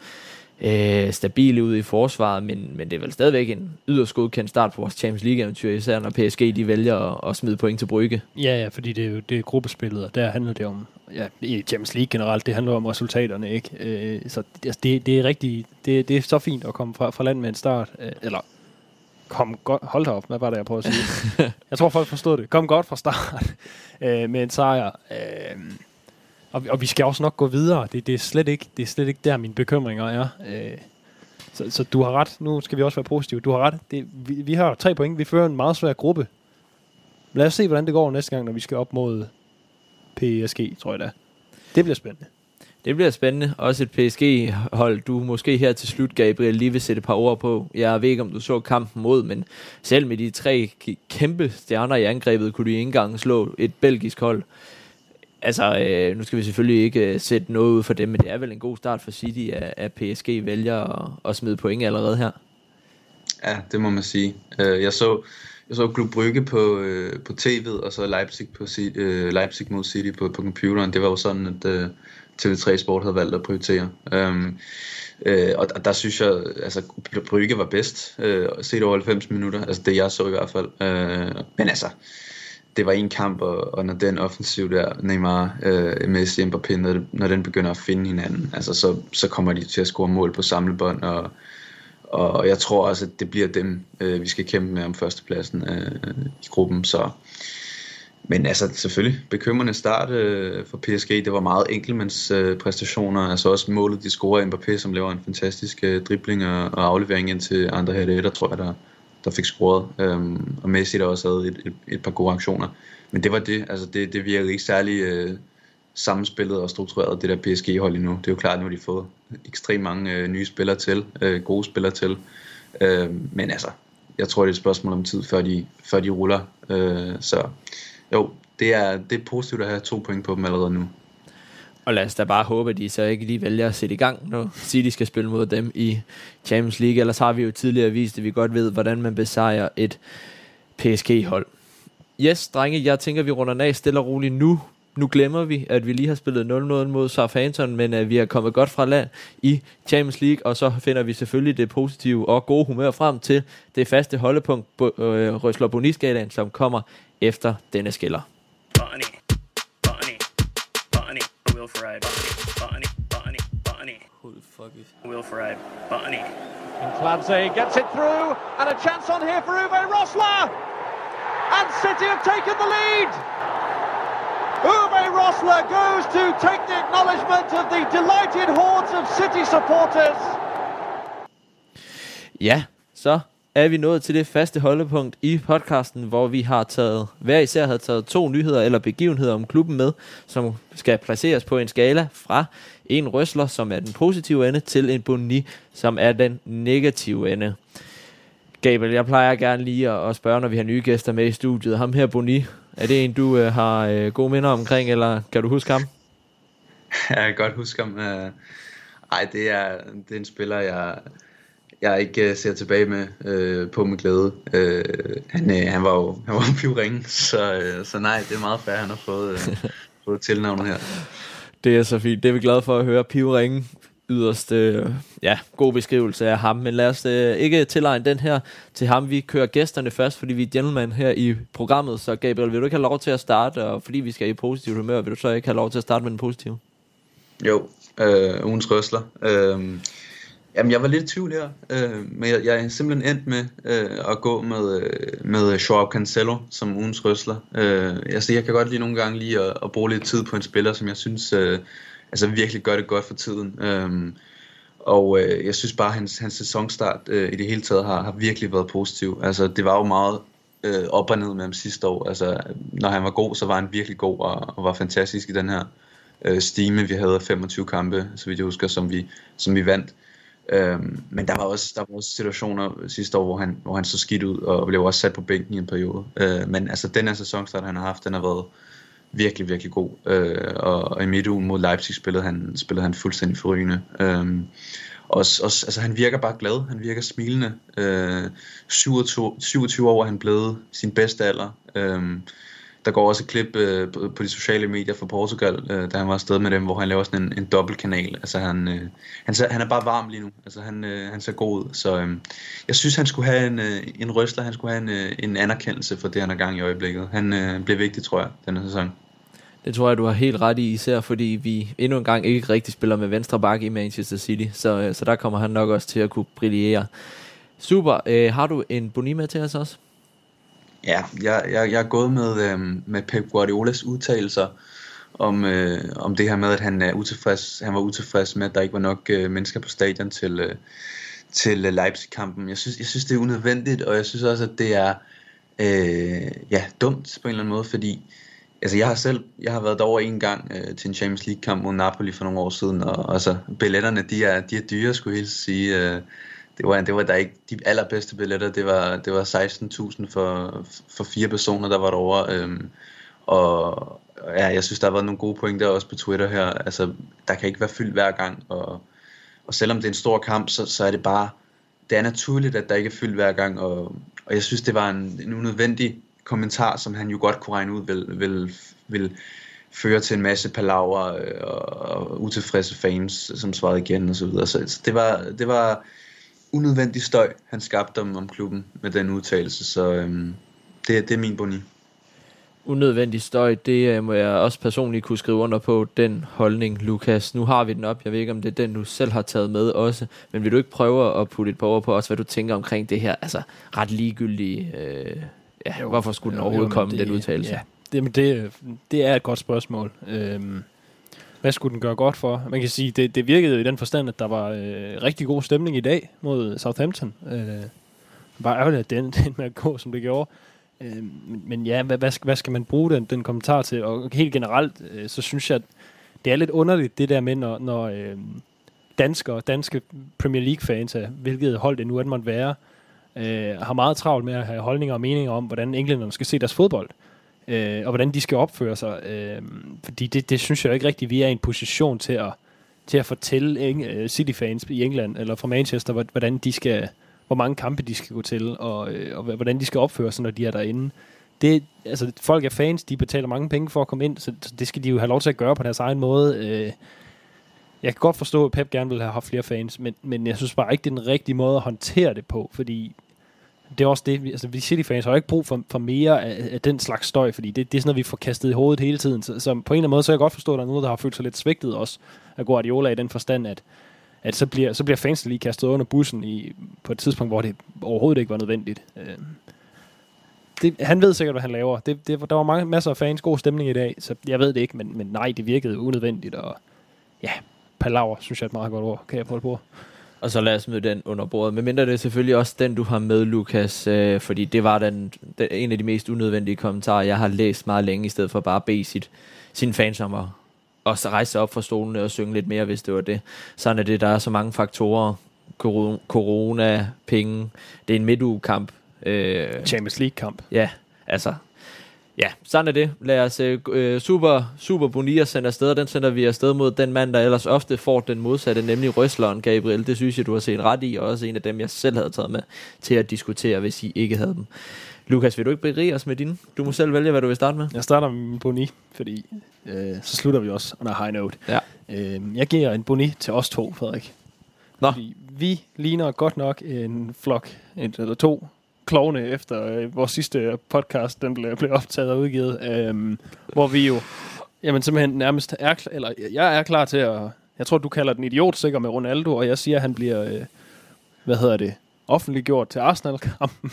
øh, stabile ud i forsvaret, men, men det er vel stadigvæk en yderst godkendt start på vores Champions League-eventyr, især når PSG de vælger at, at smide point til Brygge. Ja, ja, fordi det er jo det er gruppespillet, og der handler det om, ja, i Champions League generelt, det handler om resultaterne, ikke? Øh, så altså, det, det er rigtig, det, det er så fint at komme fra, fra land med en start, øh, eller kom godt, hold da op, hvad var det, jeg prøvede at sige? jeg tror, folk forstod det. Kom godt fra start øh, med en sejr. Øh, og, og vi skal også nok gå videre. Det, det, er slet ikke, det er slet ikke der, mine bekymringer er. Øh, så, så du har ret. Nu skal vi også være positive. Du har ret. Det, vi, vi har tre point. Vi fører en meget svær gruppe. Lad os se, hvordan det går næste gang, når vi skal op mod PSG, tror jeg da. Det bliver spændende. Det bliver spændende. Også et PSG-hold, du måske her til slut, Gabriel, lige vil sætte et par ord på. Jeg ved ikke, om du så kampen mod, men selv med de tre kæmpe stjerner i angrebet, kunne du ikke engang slå et belgisk hold. Altså, øh, nu skal vi selvfølgelig ikke øh, sætte noget ud for dem, men det er vel en god start for City, at, at PSG vælger at, at smide point allerede her. Ja, det må man sige. Øh, jeg så jeg så Klub Brygge på, øh, på tv'et, og så Leipzig, på, øh, Leipzig mod City på, på computeren. Det var jo sådan, at øh, TV3 Sport havde valgt at prioritere. Øhm, øh, og, og der synes jeg, altså Brygge var bedst, øh, set over 90 minutter. Altså det jeg så i hvert fald. Øh, men altså, det var en kamp, og, og når den offensiv der, Neymar, øh, Messi, Mbappé, når, når den begynder at finde hinanden, altså så, så kommer de til at score mål på samlebånd, og, og jeg tror også, at det bliver dem, øh, vi skal kæmpe med om førstepladsen øh, i gruppen, så. Men altså selvfølgelig, bekymrende start øh, for PSG, det var meget enkeltmands øh, præstationer, altså også målet, de scorer Mbappé, som laver en fantastisk øh, dribling og, og aflevering ind til andre her, der tror jeg, der, der fik scoret. Øhm, og Messi der også havde et, et, et par gode aktioner. Men det var det, altså det, det virkede ikke særlig øh, sammenspillet og struktureret, det der PSG-hold endnu. nu. Det er jo klart, nu har de fået ekstremt mange øh, nye spillere til, øh, gode spillere til. Øh, men altså, jeg tror, det er et spørgsmål om tid, før de, før de ruller. Øh, så jo, det er, det er positivt at have to point på dem allerede nu. Og lad os da bare håbe, at de så ikke lige vælger at sætte i gang, når City skal spille mod dem i Champions League. Ellers har vi jo tidligere vist, at vi godt ved, hvordan man besejrer et PSG-hold. Yes, drenge, jeg tænker, vi runder af stille og roligt nu. Nu glemmer vi, at vi lige har spillet 0-0 mod Southampton, men at vi er kommet godt fra land i Champions League, og så finder vi selvfølgelig det positive og gode humør frem til det faste holdepunkt, øh, Røsler som kommer efter denne skiller. Money. Will Ferrari, bunny, bunny, bunny. Who the fuck is Will Ferrari, bunny. And Clancy gets it through, and a chance on here for Uwe Rosler! And City have taken the lead! Uwe Rosler goes to take the acknowledgement of the delighted hordes of City supporters. Ja, så er vi nået til det faste holdepunkt i podcasten, hvor vi har taget, hver især har taget to nyheder eller begivenheder om klubben med, som skal placeres på en skala fra en røsler, som er den positive ende, til en boni, som er den negative ende. Gabriel, jeg plejer gerne lige at spørge, når vi har nye gæster med i studiet. Ham her, Boni, er det en, du øh, har øh, gode minder omkring, eller kan du huske ham? Jeg kan godt huske ham. Øh, ej, det er, det er en spiller, jeg, jeg ikke uh, ser tilbage med uh, på med glæde. Uh, han, uh, han var jo han var pivringe, så, uh, så nej, det er meget fair, han har fået, uh, fået tilnavnet her. Det er så fint. Det er vi glade for at høre. Pivringe, yderst uh, ja, god beskrivelse af ham. Men lad os uh, ikke tilegne den her til ham. Vi kører gæsterne først, fordi vi er gentleman her i programmet. Så Gabriel, vil du ikke have lov til at starte? Og fordi vi skal i positivt humør, vil du så ikke have lov til at starte med den positive? Jo, øh, ugens røsler. Øh, Jamen, jeg var lidt i tvivl her, øh, men jeg, jeg er simpelthen endt med øh, at gå med, øh, med Joao Cancelo som ugens røsler. Øh, altså, jeg kan godt lige nogle gange lige at, at bruge lidt tid på en spiller, som jeg synes øh, altså virkelig gør det godt for tiden. Øh, og øh, jeg synes bare, at hans, hans sæsonstart øh, i det hele taget har, har virkelig været positiv. Altså, det var jo meget øh, op og ned med ham sidste år. Altså, når han var god, så var han virkelig god og, og var fantastisk i den her øh, stime, vi havde 25 kampe, så vidt jeg husker, som vi, som vi vandt. Øhm, men der var, også, der var også situationer sidste år, hvor han, hvor han så skidt ud, og blev også sat på bænken i en periode. Øh, men altså, den her sæsonstart, han har haft, den har været virkelig, virkelig god. Øh, og, og i midtugen mod Leipzig spillede han, spillede han fuldstændig forrygende. Øh, også, også, altså, han virker bare glad, han virker smilende. Øh, 27, 27 år er han blevet sin bedste alder. Øh, der går også et klip øh, på, på de sociale medier fra Portugal, øh, da han var afsted med dem, hvor han laver sådan en, en dobbeltkanal. Altså han, øh, han, han er bare varm lige nu. Altså han, øh, han ser god ud. Så øh, jeg synes, han skulle have en, øh, en røsler. Han skulle have en, øh, en anerkendelse for det, han er gang i øjeblikket. Han øh, bliver vigtig, tror jeg, denne sæson. Det tror jeg, du har helt ret i, især fordi vi endnu en gang ikke rigtig spiller med venstre bakke i Manchester City. Så, øh, så der kommer han nok også til at kunne brillere. Super. Øh, har du en boni med til os også? Ja, jeg, jeg, jeg er gået med, øh, med Pep Guardiolas udtalelser om, øh, om det her med, at han, er utilfreds, han var utilfreds med, at der ikke var nok øh, mennesker på stadion til, øh, til øh, Leipzig-kampen. Jeg synes, jeg synes, det er unødvendigt, og jeg synes også, at det er øh, ja, dumt på en eller anden måde, fordi altså jeg har selv jeg har været derovre en gang øh, til en Champions League kamp mod Napoli for nogle år siden og altså billetterne de er de er dyre skulle jeg helst sige øh, det var det var der ikke de allerbedste billetter det var det var 16.000 for for fire personer der var derovre Øhm, og ja jeg synes der har været nogle gode pointer også på Twitter her altså der kan ikke være fyldt hver gang og og selvom det er en stor kamp så så er det bare det er naturligt at der ikke er fyldt hver gang og og jeg synes det var en, en unødvendig kommentar, som han jo godt kunne regne ud, vil, vil, vil føre til en masse palaver øh, og, og utilfredse fans, som svarede igen og så videre. Så, så det var, det var unødvendig støj, han skabte om, om klubben med den udtalelse, så øhm, det, det er min boni. Unødvendig støj, det øh, må jeg også personligt kunne skrive under på, den holdning, Lukas. Nu har vi den op, jeg ved ikke, om det er den, du selv har taget med også, men vil du ikke prøve at putte et par ord på også, hvad du tænker omkring det her, altså ret ligegyldige øh, ja, jo, hvorfor skulle den jo, overhovedet jo, komme, det, den udtalelse? Ja, det, det, det er et godt spørgsmål. Øhm, hvad skulle den gøre godt for? Man kan sige, det, det virkede i den forstand, at der var øh, rigtig god stemning i dag mod Southampton. Øh, bare ærgerligt, at den, den med at gå, som det gjorde. Øh, men, men ja, hvad, hvad, skal, hvad skal man bruge den, den kommentar til? Og helt generelt, øh, så synes jeg, at det er lidt underligt, det der med, når, når øh, danskere, danske Premier League-fans, hvilket hold det nu end måtte være, øh, har meget travlt med at have holdninger og meninger om, hvordan englænderne skal se deres fodbold, øh, Øh, og hvordan de skal opføre sig. Øh, fordi det, det synes jeg ikke rigtigt, vi er i en position til at, til at fortælle Eng- øh, City-fans i England eller fra Manchester, hvordan de skal, hvor mange kampe de skal gå til, og, øh, og hvordan de skal opføre sig, når de er derinde. Det, altså, folk er fans, de betaler mange penge for at komme ind, så det skal de jo have lov til at gøre på deres egen måde. Øh, jeg kan godt forstå, at Pep gerne vil have haft flere fans, men, men jeg synes bare ikke, det er den rigtige måde at håndtere det på, fordi det er også det, altså vi City-fans har ikke brug for, for mere af, af den slags støj, fordi det, det er sådan noget, vi får kastet i hovedet hele tiden. Så, så på en eller anden måde, så kan jeg godt forstå, at der er nogen, der har følt sig lidt svigtet også af Guardiola i den forstand, at, at så, bliver, så bliver fans lige kastet under bussen i, på et tidspunkt, hvor det overhovedet ikke var nødvendigt. Øh, det, han ved sikkert, hvad han laver. Det, det, der var mange, masser af fans, god stemning i dag, så jeg ved det ikke, men, men nej, det virkede unødvendigt, og ja, palaver, synes jeg er et meget godt ord, kan jeg få på. Og så lad os møde den under bordet. Men mindre det er selvfølgelig også den, du har med, Lukas, øh, fordi det var den, den, en af de mest unødvendige kommentarer, jeg har læst meget længe, i stedet for bare at bede sit, sine fans om at også rejse sig op fra stolene og synge lidt mere, hvis det var det. Sådan er det, der er så mange faktorer. Corona, penge, det er en midtugekamp. Øh, Champions League-kamp. Ja, altså Ja, sådan er det. Lad os uh, super, super Bonilla sende afsted, den sender vi afsted mod den mand, der ellers ofte får den modsatte, nemlig Røsleren Gabriel. Det synes jeg, du har set ret i, og også en af dem, jeg selv havde taget med til at diskutere, hvis I ikke havde dem. Lukas, vil du ikke berige os med din? Du må selv vælge, hvad du vil starte med. Jeg starter med boni, fordi øh, så slutter vi også a high note. Ja. Øh, jeg giver en boni til os to, Frederik. Nå. Fordi vi ligner godt nok en flok, et eller to klovne efter øh, vores sidste podcast, den blev, blev optaget og udgivet, øh, hvor vi jo jamen, simpelthen nærmest er, eller jeg er klar til at, jeg tror, du kalder den idiot sikker med Ronaldo, og jeg siger, at han bliver, øh, hvad hedder det, offentliggjort til Arsenal-kampen.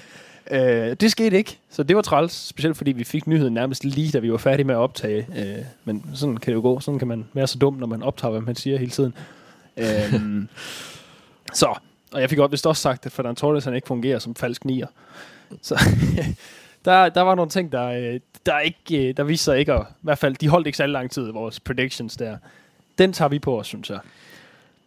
øh, det skete ikke, så det var træls, specielt fordi vi fik nyheden nærmest lige, da vi var færdige med at optage. Øh, men sådan kan det jo gå, sådan kan man være så dum, når man optager, hvad man siger hele tiden. Øh, så og jeg fik godt vist også sagt, at Ferdinand Torres han ikke fungerer som falsk nier. Så der, der var nogle ting, der, øh, der, ikke, øh, der viste sig ikke at... I hvert fald, de holdt ikke så lang tid, vores predictions der. Den tager vi på os, synes jeg.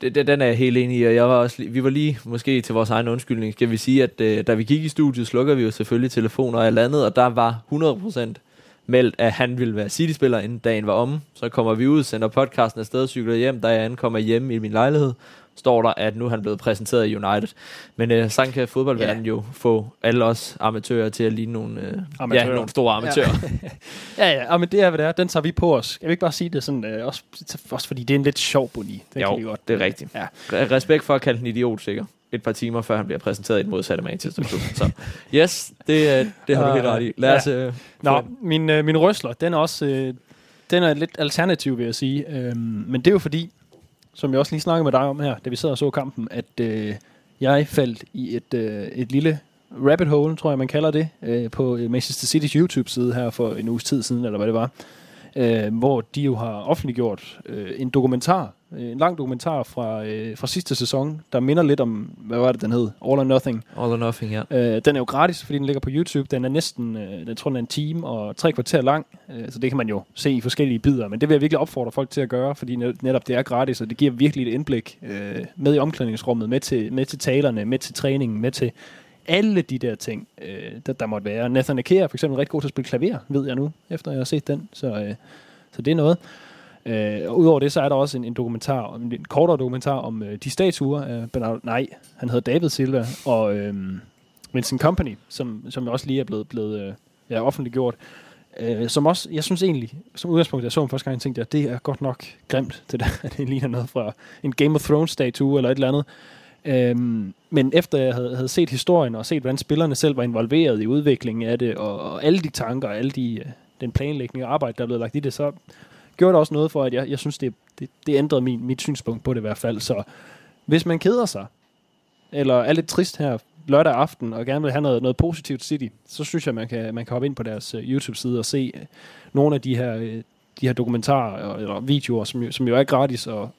Det, det, den er jeg helt enig i, og jeg var også, vi var lige, måske til vores egen undskyldning, skal vi sige, at øh, da vi gik i studiet, slukker vi jo selvfølgelig telefoner og alt andet, og der var 100% meldt, at han ville være City-spiller, inden dagen var om. Så kommer vi ud, sender podcasten afsted, cykler hjem, da jeg ankommer hjem i min lejlighed, står der, at nu er han blevet præsenteret i United. Men øh, sådan kan fodboldverdenen ja. jo få alle os amatører til at ligne nogle, øh, Amatører. ja, nogle store amatører. Ja, ja, ja, men det er, hvad det er. Den tager vi på os. Jeg vil ikke bare sige det sådan, øh, også, også fordi det er en lidt sjov boni. Det kan vi jo, godt. det er rigtigt. Ja. Re- Respekt for at kalde den idiot, sikkert. Et par timer før han bliver præsenteret i et modsatte Manchester klub. Så yes, det, øh, det har du helt ret i. Lad os... Øh, Nå, min, øh, min røsler, den er også øh, den er lidt alternativ, vil jeg sige. Øhm, men det er jo fordi, som jeg også lige snakkede med dig om her, da vi sad og så kampen, at øh, jeg faldt i et, øh, et lille rabbit hole, tror jeg, man kalder det, øh, på øh, Manchester City's YouTube-side her for en uges tid siden, eller hvad det var. Øh, hvor de jo har offentliggjort øh, en dokumentar, en lang dokumentar fra, øh, fra sidste sæson, der minder lidt om, hvad var det, den hed? All or Nothing. All or nothing, ja. Øh, den er jo gratis, fordi den ligger på YouTube. Den er næsten, øh, jeg tror, den er en time og tre kvarter lang, øh, så det kan man jo se i forskellige bidder. Men det vil jeg virkelig opfordre folk til at gøre, fordi net- netop det er gratis, og det giver virkelig et indblik øh, med i omklædningsrummet, med til, med til talerne, med til træningen, med til alle de der ting, øh, der, der måtte være. Nathan Ake er for eksempel rigtig god til at spille klaver, ved jeg nu, efter jeg har set den. Så, øh, så det er noget. Øh, og udover det, så er der også en, en dokumentar, en, en kortere dokumentar om øh, de statuer af Bernardo, nej, han hedder David Silva, og øh, Vincent Company, som, som også lige er blevet, blevet øh, ja, offentliggjort. Øh, som også, jeg synes egentlig, som udgangspunkt, da jeg så den første gang, tænkte jeg, det er godt nok grimt, det der, det ligner noget fra en Game of Thrones-statue eller et eller andet. Øhm, men efter jeg havde, havde set historien og set, hvordan spillerne selv var involveret i udviklingen af det, og, og alle de tanker og alle de, øh, den planlægning og arbejde, der er blevet lagt i det, så gjorde det også noget for, at jeg, jeg synes, det, det, det ændrede min, mit synspunkt på det i hvert fald. Så hvis man keder sig, eller er lidt trist her lørdag aften, og gerne vil have noget, noget positivt City, så synes jeg, man kan, man kan hoppe ind på deres uh, YouTube-side og se uh, nogle af de her, uh, de her dokumentarer og, eller videoer, som jo, som jo er gratis, og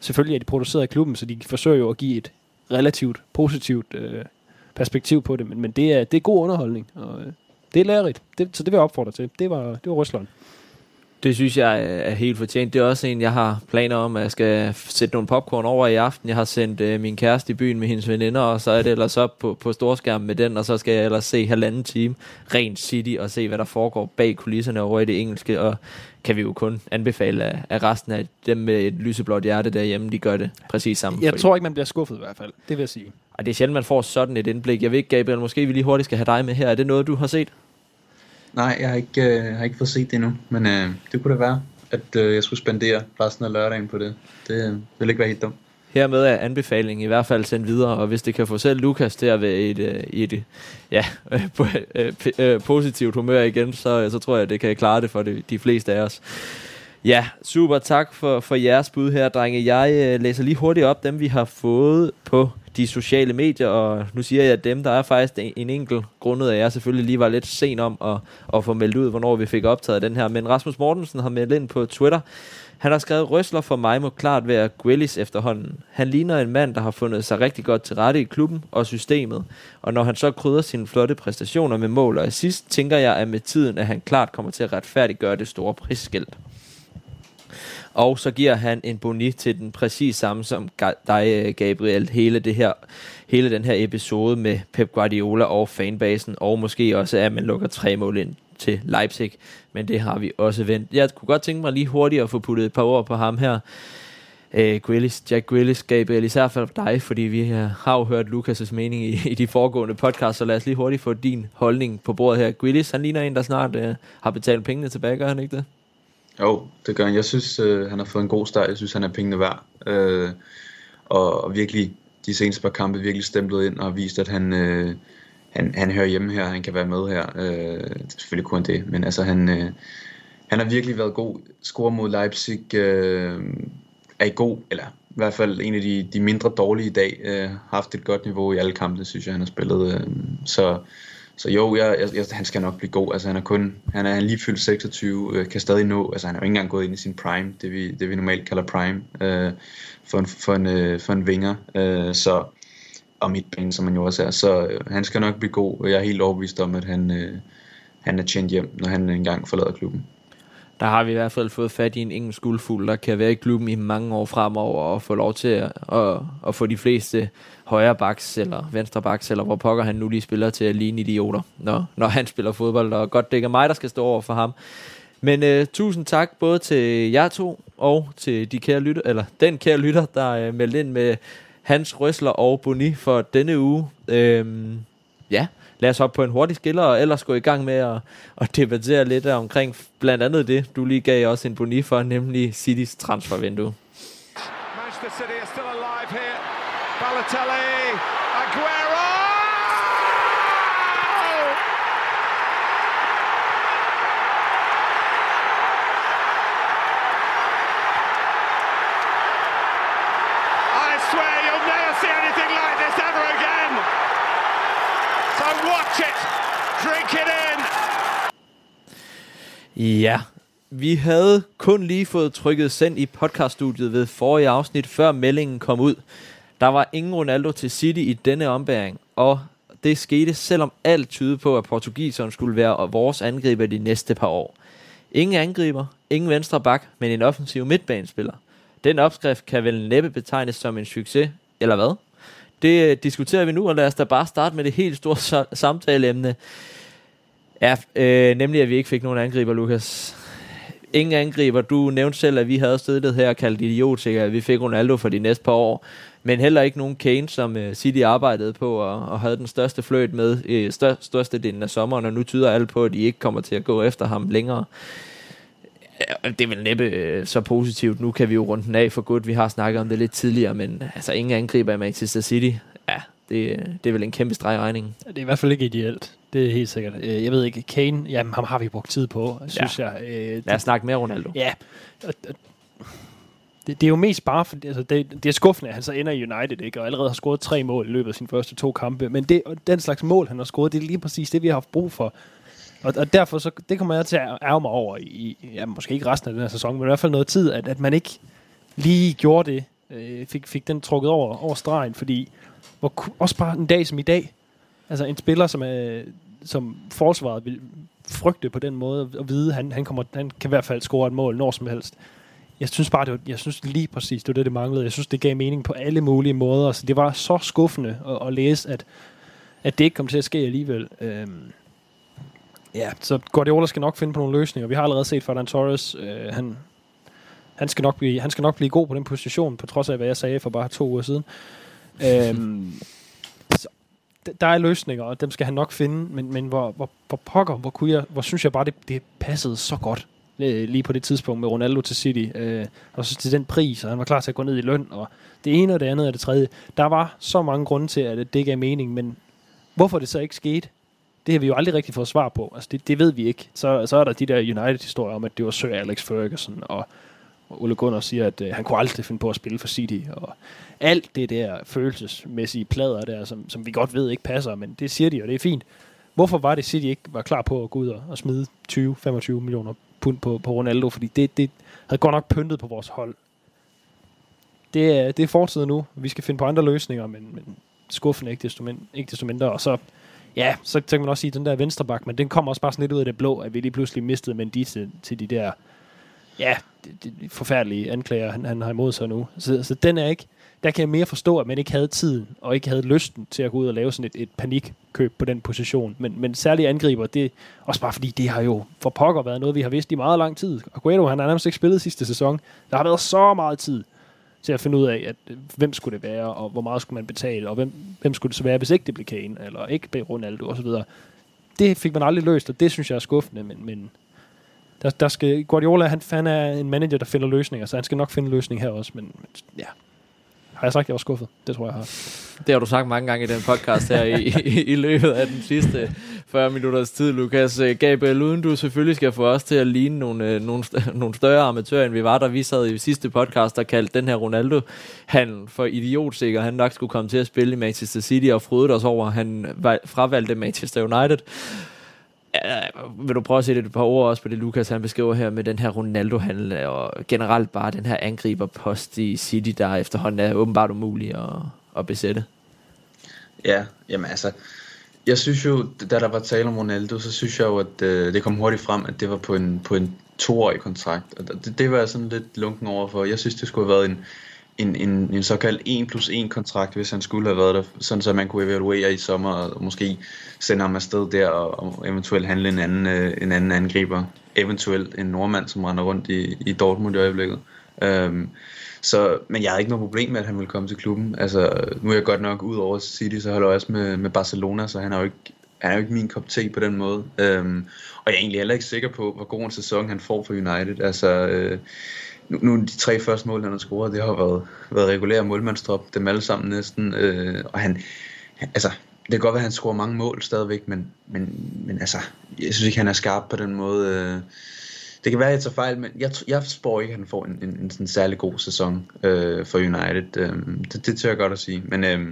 selvfølgelig er de produceret af klubben, så de forsøger jo at give et relativt positivt uh, perspektiv på det, men, men det, er, det er god underholdning, og uh, det er lærerigt, det, så det vil jeg opfordre til. Det var, det var Rusland. Det synes jeg er helt fortjent. Det er også en, jeg har planer om, at jeg skal sætte nogle popcorn over i aften. Jeg har sendt øh, min kæreste i byen med hendes veninder, og så er det ellers op på, på storskærmen med den, og så skal jeg ellers se halvanden time rent City og se, hvad der foregår bag kulisserne over i det engelske, og kan vi jo kun anbefale, at, at resten af dem med et lyseblåt hjerte derhjemme, de gør det præcis samme. Jeg tror ikke, man bliver skuffet i hvert fald, det vil jeg sige. Og det er sjældent, man får sådan et indblik. Jeg ved ikke, Gabriel, måske vi lige hurtigt skal have dig med her. Er det noget, du har set? Nej, jeg har ikke, øh, har ikke fået set det endnu, men øh, det kunne da være, at øh, jeg skulle spendere resten af lørdagen på det. Det øh, ville ikke være helt dumt. Hermed er anbefalingen i hvert fald sendt videre, og hvis det kan få selv Lukas til at være i et, øh, i et ja, øh, øh, p- positivt humør igen, så, så tror jeg, det kan klare det for de, de fleste af os. Ja, super. Tak for, for jeres bud her, drenge. Jeg øh, læser lige hurtigt op dem, vi har fået på de sociale medier, og nu siger jeg at dem, der er faktisk en, en enkelt grundet af, at jeg selvfølgelig lige var lidt sen om at, at få meldt ud, hvornår vi fik optaget den her. Men Rasmus Mortensen har meldt ind på Twitter, han har skrevet, Røsler for mig må klart være Gwillis efterhånden. Han ligner en mand, der har fundet sig rigtig godt til rette i klubben og systemet. Og når han så krydder sine flotte præstationer med mål og assist, tænker jeg, at med tiden, at han klart kommer til at retfærdiggøre det store prisskilt. Og så giver han en boni til den præcis samme som dig, øh, Gabriel. Hele, det her, hele den her episode med Pep Guardiola og fanbasen, og måske også, at man lukker tre mål ind til Leipzig. Men det har vi også vendt. Jeg kunne godt tænke mig lige hurtigt at få puttet et par ord på ham her. Øh, Grealish, Jack Grealish, Gabriel, især for dig, fordi vi øh, har jo hørt Lukas' mening i, i de foregående podcasts, så lad os lige hurtigt få din holdning på bordet her. Grealish, han ligner en, der snart øh, har betalt pengene tilbage, gør han ikke det? Jo, det gør han. Jeg synes, øh, han har fået en god start. Jeg synes, han er pengene værd. Øh, og, og virkelig, de seneste par kampe virkelig stemplet ind og har vist, at han, øh, han, han hører hjemme her. Han kan være med her. Øh, selvfølgelig kun det, men altså han, øh, han har virkelig været god. Score mod Leipzig øh, er i god, eller i hvert fald en af de, de mindre dårlige i dag. Øh, haft et godt niveau i alle kampe, synes jeg, han har spillet. Øh, så så jo, jeg, jeg, jeg, han skal nok blive god. Altså, han er kun, han er, han er lige fyldt 26, øh, kan stadig nå, altså han er jo ikke engang gået ind i sin prime, det vi, det vi normalt kalder prime, øh, for, en, for, en, øh, for en vinger, øh, så, og midtbanen, som han jo også er, så øh, han skal nok blive god, og jeg er helt overbevist om, at han, øh, han er tjent hjem, når han engang forlader klubben. Der har vi i hvert fald fået fat i en engelsk guldfugl, der kan være i klubben i mange år fremover og få lov til at, at, at få de fleste højre backs eller venstre backs, eller hvor pokker han nu lige spiller til at ligne idioter, når, når han spiller fodbold. Og godt, det ikke er mig, der skal stå over for ham. Men øh, tusind tak både til jer to og til de kære lytter, eller den kære lytter, der øh, meldte ind med Hans Røsler og Boni for denne uge. Øhm, ja, lad os hoppe på en hurtig skiller, og ellers gå i gang med at, at debattere lidt omkring blandt andet det, du lige gav os en Boni for, nemlig Citys transfervindue. Manchester City are still alive here. Balotelli, Ja, vi havde kun lige fået trykket send i podcaststudiet ved forrige afsnit, før meldingen kom ud. Der var ingen Ronaldo til City i denne ombæring, og det skete selvom alt tyder på, at portugiseren skulle være vores angriber de næste par år. Ingen angriber, ingen venstre bak, men en offensiv midtbanespiller. Den opskrift kan vel næppe betegnes som en succes, eller hvad? Det øh, diskuterer vi nu, og lad os da bare starte med det helt store samtaleemne. Ja, øh, nemlig at vi ikke fik nogen angriber, Lukas. Ingen angriber. Du nævnte selv, at vi havde støttet her og kaldt idiot, vi fik Ronaldo for de næste par år. Men heller ikke nogen Kane, som øh, City arbejdede på og, og havde den største fløjt med i stør, største delen af sommeren, og nu tyder alt på, at de ikke kommer til at gå efter ham længere. Det er vel næppe øh, så positivt. Nu kan vi jo runde den af for godt. Vi har snakket om det lidt tidligere, men altså ingen angriber i Manchester City. Det, det er vel en kæmpe streg regningen. Det er i hvert fald ikke ideelt. Det er helt sikkert. Øh, Jeg ved ikke, Kane, jamen ham har vi brugt tid på, synes ja. jeg. Øh, Lad os snakke mere Ronaldo. Ja, det, det er jo mest bare, for, altså det, det er skuffende, at han så ender i United, ikke? og allerede har scoret tre mål i løbet af sine første to kampe. Men det, den slags mål, han har scoret, det er lige præcis det, vi har haft brug for. Og, og derfor, så, det kommer jeg til at ærge mig over i, i ja, måske ikke resten af den her sæson, men i hvert fald noget tid, at, at man ikke lige gjorde det, øh, fik, fik den trukket over, over stregen, fordi hvor, også bare en dag som i dag, altså en spiller, som, er, som forsvaret vil frygte på den måde, og vide, han, han, kommer, han kan i hvert fald score et mål når som helst. Jeg synes bare, det var, jeg synes lige præcis, det var det, det manglede. Jeg synes, det gav mening på alle mulige måder. Så det var så skuffende at, at læse, at, at det ikke kom til at ske alligevel. Øhm, ja, så Guardiola skal nok finde på nogle løsninger. Vi har allerede set Ferdinand Torres, øh, han, han, skal nok blive, han skal nok blive god på den position, på trods af, hvad jeg sagde for bare to uger siden. Øhm, så, der er løsninger, og dem skal han nok finde, men, men hvor, hvor, hvor pokker, hvor, kunne jeg, hvor synes jeg bare, det, det passede så godt øh, lige på det tidspunkt med Ronaldo til City, øh, og så til den pris, og han var klar til at gå ned i løn, og det ene og det andet og det tredje. Der var så mange grunde til, at det gav mening, men hvorfor det så ikke skete, det har vi jo aldrig rigtig fået svar på. Altså, det, det ved vi ikke. Så, så er der de der United-historier om, at det var Sir Alex Ferguson, og, og Ole Gunnar siger, at øh, han kunne aldrig finde på at spille for City, og alt det der følelsesmæssige plader der, som, som vi godt ved ikke passer, men det siger de, og det er fint. Hvorfor var det, City ikke var klar på at gå ud og, og smide 20-25 millioner pund på, på Ronaldo? Fordi det, det havde godt nok pyntet på vores hold. Det er, det er fortid nu. Vi skal finde på andre løsninger, men, men skuffende ikke desto, min, ikke desto mindre. Og så, ja, så, så kan man også sige, at den der venstreback, men den kommer også bare sådan lidt ud af det blå, at vi lige pludselig mistede Mendy til, til de der ja, de, de forfærdelige anklager, han, han har imod sig nu. Så, så den er ikke, der kan jeg mere forstå, at man ikke havde tiden, og ikke havde lysten til at gå ud og lave sådan et, et panikkøb på den position. Men, men særlige angriber, det er også bare fordi, det har jo for pokker været noget, vi har vidst i meget lang tid. Aguero, han har nærmest ikke spillet sidste sæson. Der har været så meget tid til at finde ud af, at øh, hvem skulle det være, og hvor meget skulle man betale, og hvem, hvem skulle det så være, hvis ikke det blev Kane, eller ikke blev Ronaldo osv. Det fik man aldrig løst, og det synes jeg er skuffende, men, men der, der skal, Guardiola, han, han er en manager, der finder løsninger, så han skal nok finde en løsning her også, men, men ja. Har jeg sagt, at jeg var skuffet? Det tror jeg, jeg har. Det har du sagt mange gange i den podcast her i, i, i løbet af den sidste 40 minutters tid, Lukas. Øh, Gabriel, uden du selvfølgelig skal få os til at ligne nogle, øh, nogle, nogle større amatører, end vi var, da vi sad i sidste podcast der kaldte den her Ronaldo-handel for idiotsikker. Han nok skulle komme til at spille i Manchester City og frydede os over, at han fravalgte Manchester United. Uh, vil du prøve at sætte et par ord også på det, Lukas han beskriver her med den her Ronaldo-handel, og generelt bare den her angriberpost i City, der efterhånden er åbenbart umulig at, at besætte? Ja, jamen altså, jeg synes jo, da der var tale om Ronaldo, så synes jeg jo, at øh, det kom hurtigt frem, at det var på en, på en toårig kontrakt. Og det, det var jeg sådan lidt lunken over for. Jeg synes, det skulle have været en, en, en, en såkaldt 1 plus 1 kontrakt, hvis han skulle have været der, sådan så man kunne evaluere i sommer og måske sende ham afsted der og, og eventuelt handle en anden, øh, en anden angriber eventuelt en nordmand, som render rundt i, i Dortmund i øjeblikket. Øhm, så, men jeg har ikke noget problem med, at han vil komme til klubben. Altså, nu er jeg godt nok ud over City, så holder jeg også med, med Barcelona, så han er jo ikke, han er jo ikke min kop te på den måde. Øhm, og jeg er egentlig heller ikke sikker på, hvor god en sæson han får for United. Altså, øh, nu, nu de tre første mål, han har scoret, det har været, været regulær målmandstrop, dem alle sammen næsten. Øh, og han, altså, det kan godt være, at han scorer mange mål stadigvæk, men, men, men altså, jeg synes ikke, han er skarp på den måde. Øh, det kan være, at jeg tager fejl, men jeg, jeg spår ikke, at han får en, en, en sådan særlig god sæson øh, for United. Øh, det, det tør jeg godt at sige. Men øh,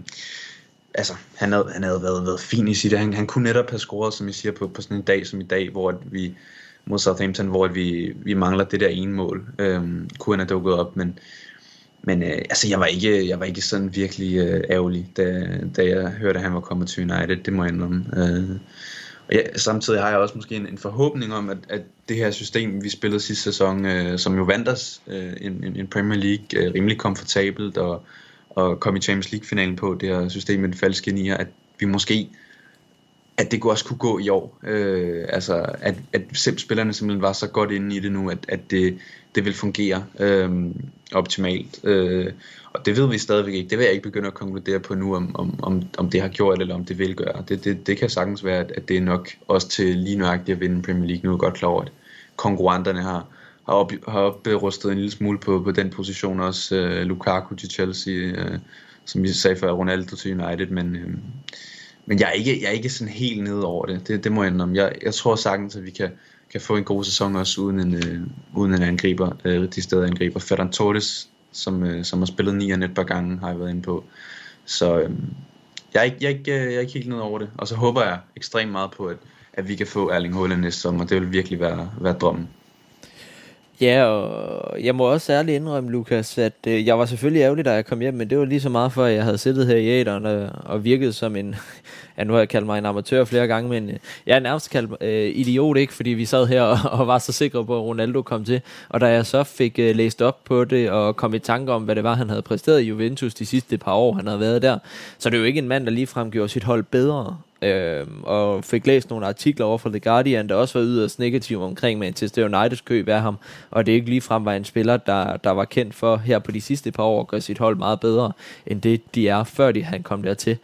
altså, han havde, han havde været, været fin i sit. Han, han kunne netop have scoret, som I siger, på, på sådan en dag som i dag, hvor vi mod Southampton, hvor vi, vi mangler det der ene mål. Øhm, kunne han have dukket op, men, men øh, altså, jeg var ikke, jeg var ikke sådan virkelig øh, ærgerlig, da, da jeg hørte, at han var kommet til United. Det må jeg indrømme. Øh, og ja, samtidig har jeg også måske en, en forhåbning om, at, at det her system, vi spillede sidste sæson, øh, som jo vandt os øh, en, en Premier League øh, rimelig komfortabelt, og, og kom i Champions League-finalen på det her system med den falske nier, at vi måske at det også kunne gå i år. Øh, altså, at, at spillerne simpelthen var så godt inde i det nu, at, at det, det vil fungere øh, optimalt. Øh, og det ved vi stadigvæk ikke. Det vil jeg ikke begynde at konkludere på nu, om, om, om, om det har gjort, eller om det vil gøre. Det, det, det kan sagtens være, at det er nok også til lige nøjagtigt at vinde Premier League. Nu er godt klar over, at konkurrenterne har, har, op, har oprustet en lille smule på, på den position. Også øh, Lukaku til Chelsea, øh, som vi sagde før, Ronaldo til United. Men, øh, men jeg, er ikke, jeg er ikke sådan helt nede over det. Det, det må jeg indrømme. Jeg, jeg tror sagtens, at vi kan, kan få en god sæson også uden en, øh, uden en angriber, øh, de steder angriber. Ferran Torres som, øh, som har spillet 9 et par gange, har jeg været inde på. Så øh, jeg, er ikke, jeg, er ikke, øh, jeg er ikke helt ned over det. Og så håber jeg ekstremt meget på, at, at vi kan få Erling Haaland næste sommer. Det vil virkelig være, være drømmen. Ja, og jeg må også ærligt indrømme, Lukas, at øh, jeg var selvfølgelig ærgerlig, da jeg kom hjem, men det var lige så meget for, at jeg havde siddet her i æderen og, og virket som en, ja, nu har jeg kaldt mig en amatør flere gange, men øh, jeg er nærmest kaldt øh, idiot, ikke? Fordi vi sad her og, og var så sikre på, at Ronaldo kom til. Og da jeg så fik øh, læst op på det og kom i tanke om, hvad det var, han havde præsteret i Juventus de sidste par år, han havde været der, så det er jo ikke en mand, der ligefrem gjorde sit hold bedre. Øh, og fik læst nogle artikler over fra The Guardian, der også var yderst negativ omkring Manchester Uniteds køb af ham, og det er ikke ligefrem var en spiller, der, der var kendt for her på de sidste par år at gøre sit hold meget bedre, end det de er, før de han kom dertil.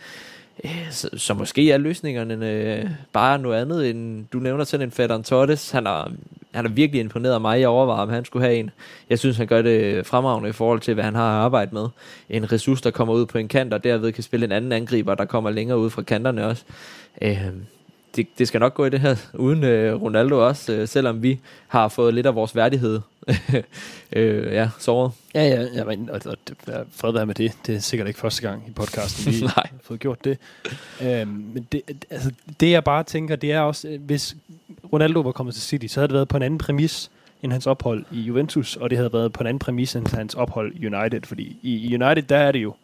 Øh, så, så måske er løsningerne øh, bare noget andet end, du nævner sådan en Fedon Tottes, han har, han har virkelig imponeret mig, jeg overvejer, om han skulle have en. Jeg synes, han gør det fremragende i forhold til, hvad han har arbejdet med. En ressource, der kommer ud på en kant, og derved kan spille en anden angriber, der kommer længere ud fra kanterne også. Øh, det, det skal nok gå i det her, uden øh, Ronaldo også, øh, selvom vi har fået lidt af vores værdighed øh, ja, såret. Ja, ja, ja men, og, og, og fred være med det. Det er sikkert ikke første gang i podcasten, vi har fået gjort det. Øhm, men det, altså, det jeg bare tænker, det er også, øh, hvis Ronaldo var kommet til City, så havde det været på en anden præmis end hans ophold i Juventus, og det havde været på en anden præmis end hans ophold i United, fordi i United, der er det jo,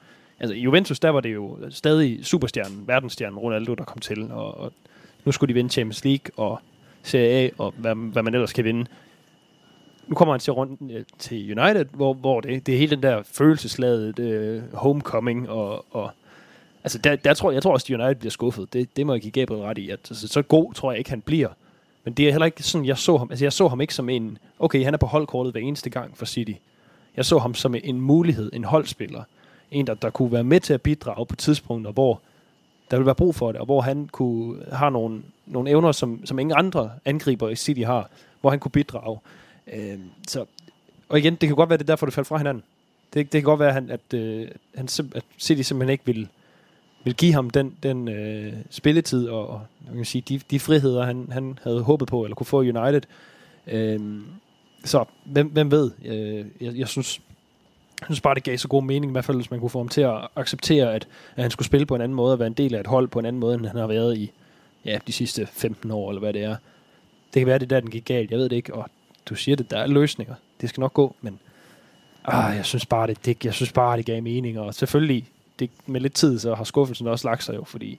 altså i Juventus, der var det jo stadig superstjernen, verdensstjernen Ronaldo, der kom til, og, og nu skulle de vinde Champions League og Serie A, og hvad, hvad man ellers kan vinde nu kommer han til rundt øh, til United, hvor, hvor det, det er hele den der følelsesladet uh, homecoming, og, og altså der, der tror, jeg tror også, at United bliver skuffet. Det, det må jeg give Gabriel ret i. At, altså, så god tror jeg ikke, han bliver. Men det er heller ikke sådan, jeg så ham. Altså jeg så ham ikke som en, okay, han er på holdkortet hver eneste gang for City. Jeg så ham som en mulighed, en holdspiller. En, der, der kunne være med til at bidrage på tidspunkter, hvor der vil være brug for det, og hvor han kunne have nogle, nogle evner, som, som ingen andre angriber i City har, hvor han kunne bidrage. Øh, så, og igen, det kan godt være, det er derfor, det faldt fra hinanden. Det, det kan godt være, at, han, at, øh, han, at City simpelthen ikke vil, vil give ham den, den øh, spilletid og, og man kan sige, de, de friheder, han, han havde håbet på, eller kunne få i United. Øh, så hvem, hvem ved? Øh, jeg, jeg synes, jeg synes bare, det gav så god mening, i hvert fald hvis man kunne få ham til at acceptere, at, at han skulle spille på en anden måde, og være en del af et hold på en anden måde, end han har været i ja, de sidste 15 år, eller hvad det er. Det kan være, det der, den gik galt, jeg ved det ikke, og du siger det, der er løsninger. Det skal nok gå, men ah, jeg synes bare, det, det, jeg synes bare, det gav mening. Og selvfølgelig, det, med lidt tid, så har skuffelsen også lagt sig jo, fordi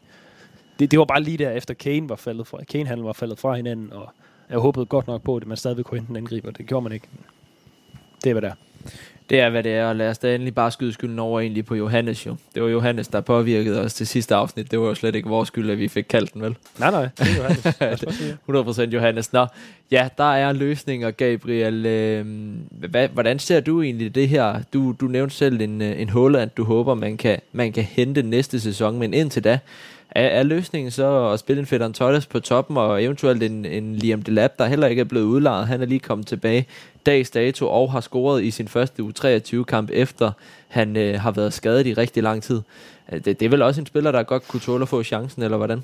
det, det var bare lige der, efter Kane var faldet fra, Kane han var faldet fra hinanden, og jeg håbede godt nok på, at man stadig kunne hente en angriber. Det gjorde man ikke. Det var der det er, hvad det er, og lad os da endelig bare skyde skylden over egentlig på Johannes jo. Det var Johannes, der påvirkede os til sidste afsnit. Det var jo slet ikke vores skyld, at vi fik kaldt den, vel? Nej, nej, det er Johannes. 100% Johannes. Nå, ja, der er løsninger, Gabriel. Øh, hvad, hvordan ser du egentlig det her? Du, du nævnte selv en, øh, en Holland, du håber, man kan, man kan hente næste sæson, men indtil da, er, er løsningen så at spille en Fedon Torres på toppen, og eventuelt en, en Liam Delap, der heller ikke er blevet udlejet. Han er lige kommet tilbage dags dato og har scoret i sin første U23-kamp, efter han øh, har været skadet i rigtig lang tid. Øh, det, det er vel også en spiller, der godt kunne tåle at få chancen, eller hvordan?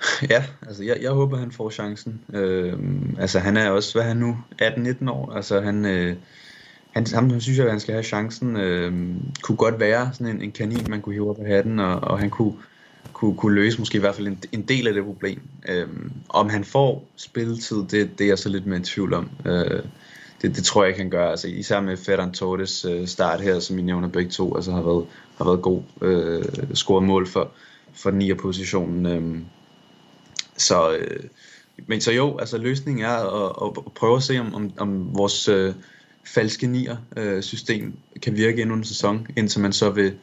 Ja, altså jeg, jeg håber, han får chancen. Øh, altså han er også, hvad er han nu, 18-19 år. Altså han, øh, han, han, han synes jeg, at han skal have chancen. Øh, kunne godt være sådan en, en kanin, man kunne hive op af hatten, og, og han kunne kunne, kunne løse måske i hvert fald en, en del af det problem. Øhm, om han får spilletid, det, det er jeg så lidt mere i tvivl om. Øh, det, det tror jeg ikke, han gør. Altså, især med Ferran Torres øh, start her, som I nævner begge to, altså har været, har været god. Øh, scoret mål for, for nier positionen. Øh, så, øh, men så jo, altså løsningen er at, at prøve at se, om, om, om vores øh, falske nier øh, system kan virke endnu en sæson, indtil man så vil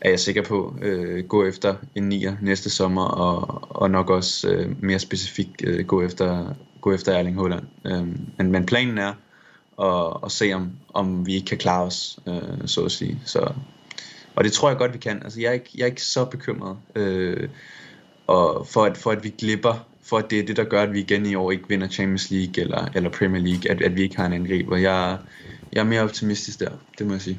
er jeg sikker på, øh, gå efter en nier næste sommer, og, og nok også øh, mere specifikt øh, gå, efter, gå efter Erling Haaland. Øh, men, men planen er at, at se, om, om vi ikke kan klare os, øh, så at sige. Så, og det tror jeg godt, vi kan. Altså, jeg, er ikke, jeg er ikke så bekymret øh, og for, at, for, at vi glipper, for at det er det, der gør, at vi igen i år ikke vinder Champions League eller, eller Premier League, at, at vi ikke har en angriber. Jeg, jeg er mere optimistisk der, det må jeg sige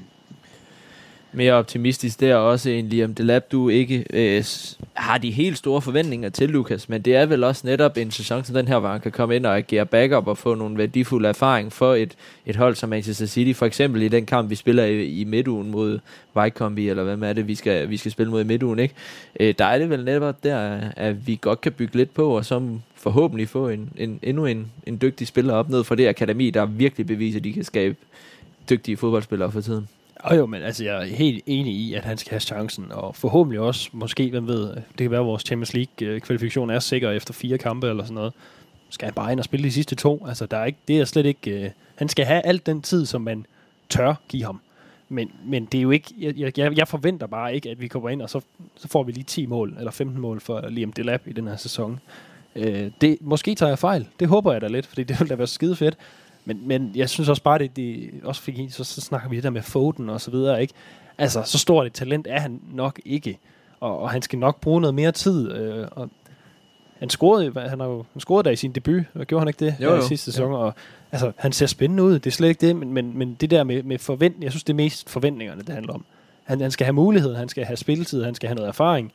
mere optimistisk der også end Liam Delap, du ikke øh, har de helt store forventninger til, Lukas, men det er vel også netop en sæson som den her, hvor han kan komme ind og agere backup og få nogle værdifulde erfaring for et, et hold som Manchester City, for eksempel i den kamp, vi spiller i, i midtugen mod Wycombe, eller hvad er det, vi skal, vi skal spille mod i midtugen, ikke? Øh, der er det vel netop der, at vi godt kan bygge lidt på, og som forhåbentlig få en, en, endnu en, en dygtig spiller op ned fra det akademi, der virkelig beviser, at de kan skabe dygtige fodboldspillere for tiden. Og jo, men altså, jeg er helt enig i, at han skal have chancen, og forhåbentlig også, måske, hvem ved, det kan være, at vores Champions League-kvalifikation er sikker efter fire kampe eller sådan noget. Skal han bare ind og spille de sidste to? Altså, der er ikke, det er slet ikke... Uh, han skal have alt den tid, som man tør give ham. Men, men det er jo ikke... Jeg, jeg, jeg forventer bare ikke, at vi kommer ind, og så, så får vi lige 10 mål, eller 15 mål for Liam Delap i den her sæson. Uh, det, måske tager jeg fejl. Det håber jeg da lidt, fordi det ville da være skide fedt. Men, men jeg synes også bare, det, det også fik så, så snakker vi det der med Foden og så videre, ikke? Altså, så stort et talent er han nok ikke. Og, og han skal nok bruge noget mere tid. Øh, og han scorede, han har jo han scorede der i sin debut, og gjorde han ikke det jo, jo. i sidste sæson? Jo. Og, altså, han ser spændende ud, det er slet ikke det, men, men, men det der med, med forventning, jeg synes, det er mest forventningerne, det handler om. Han, han skal have mulighed, han skal have spilletid, han skal have noget erfaring,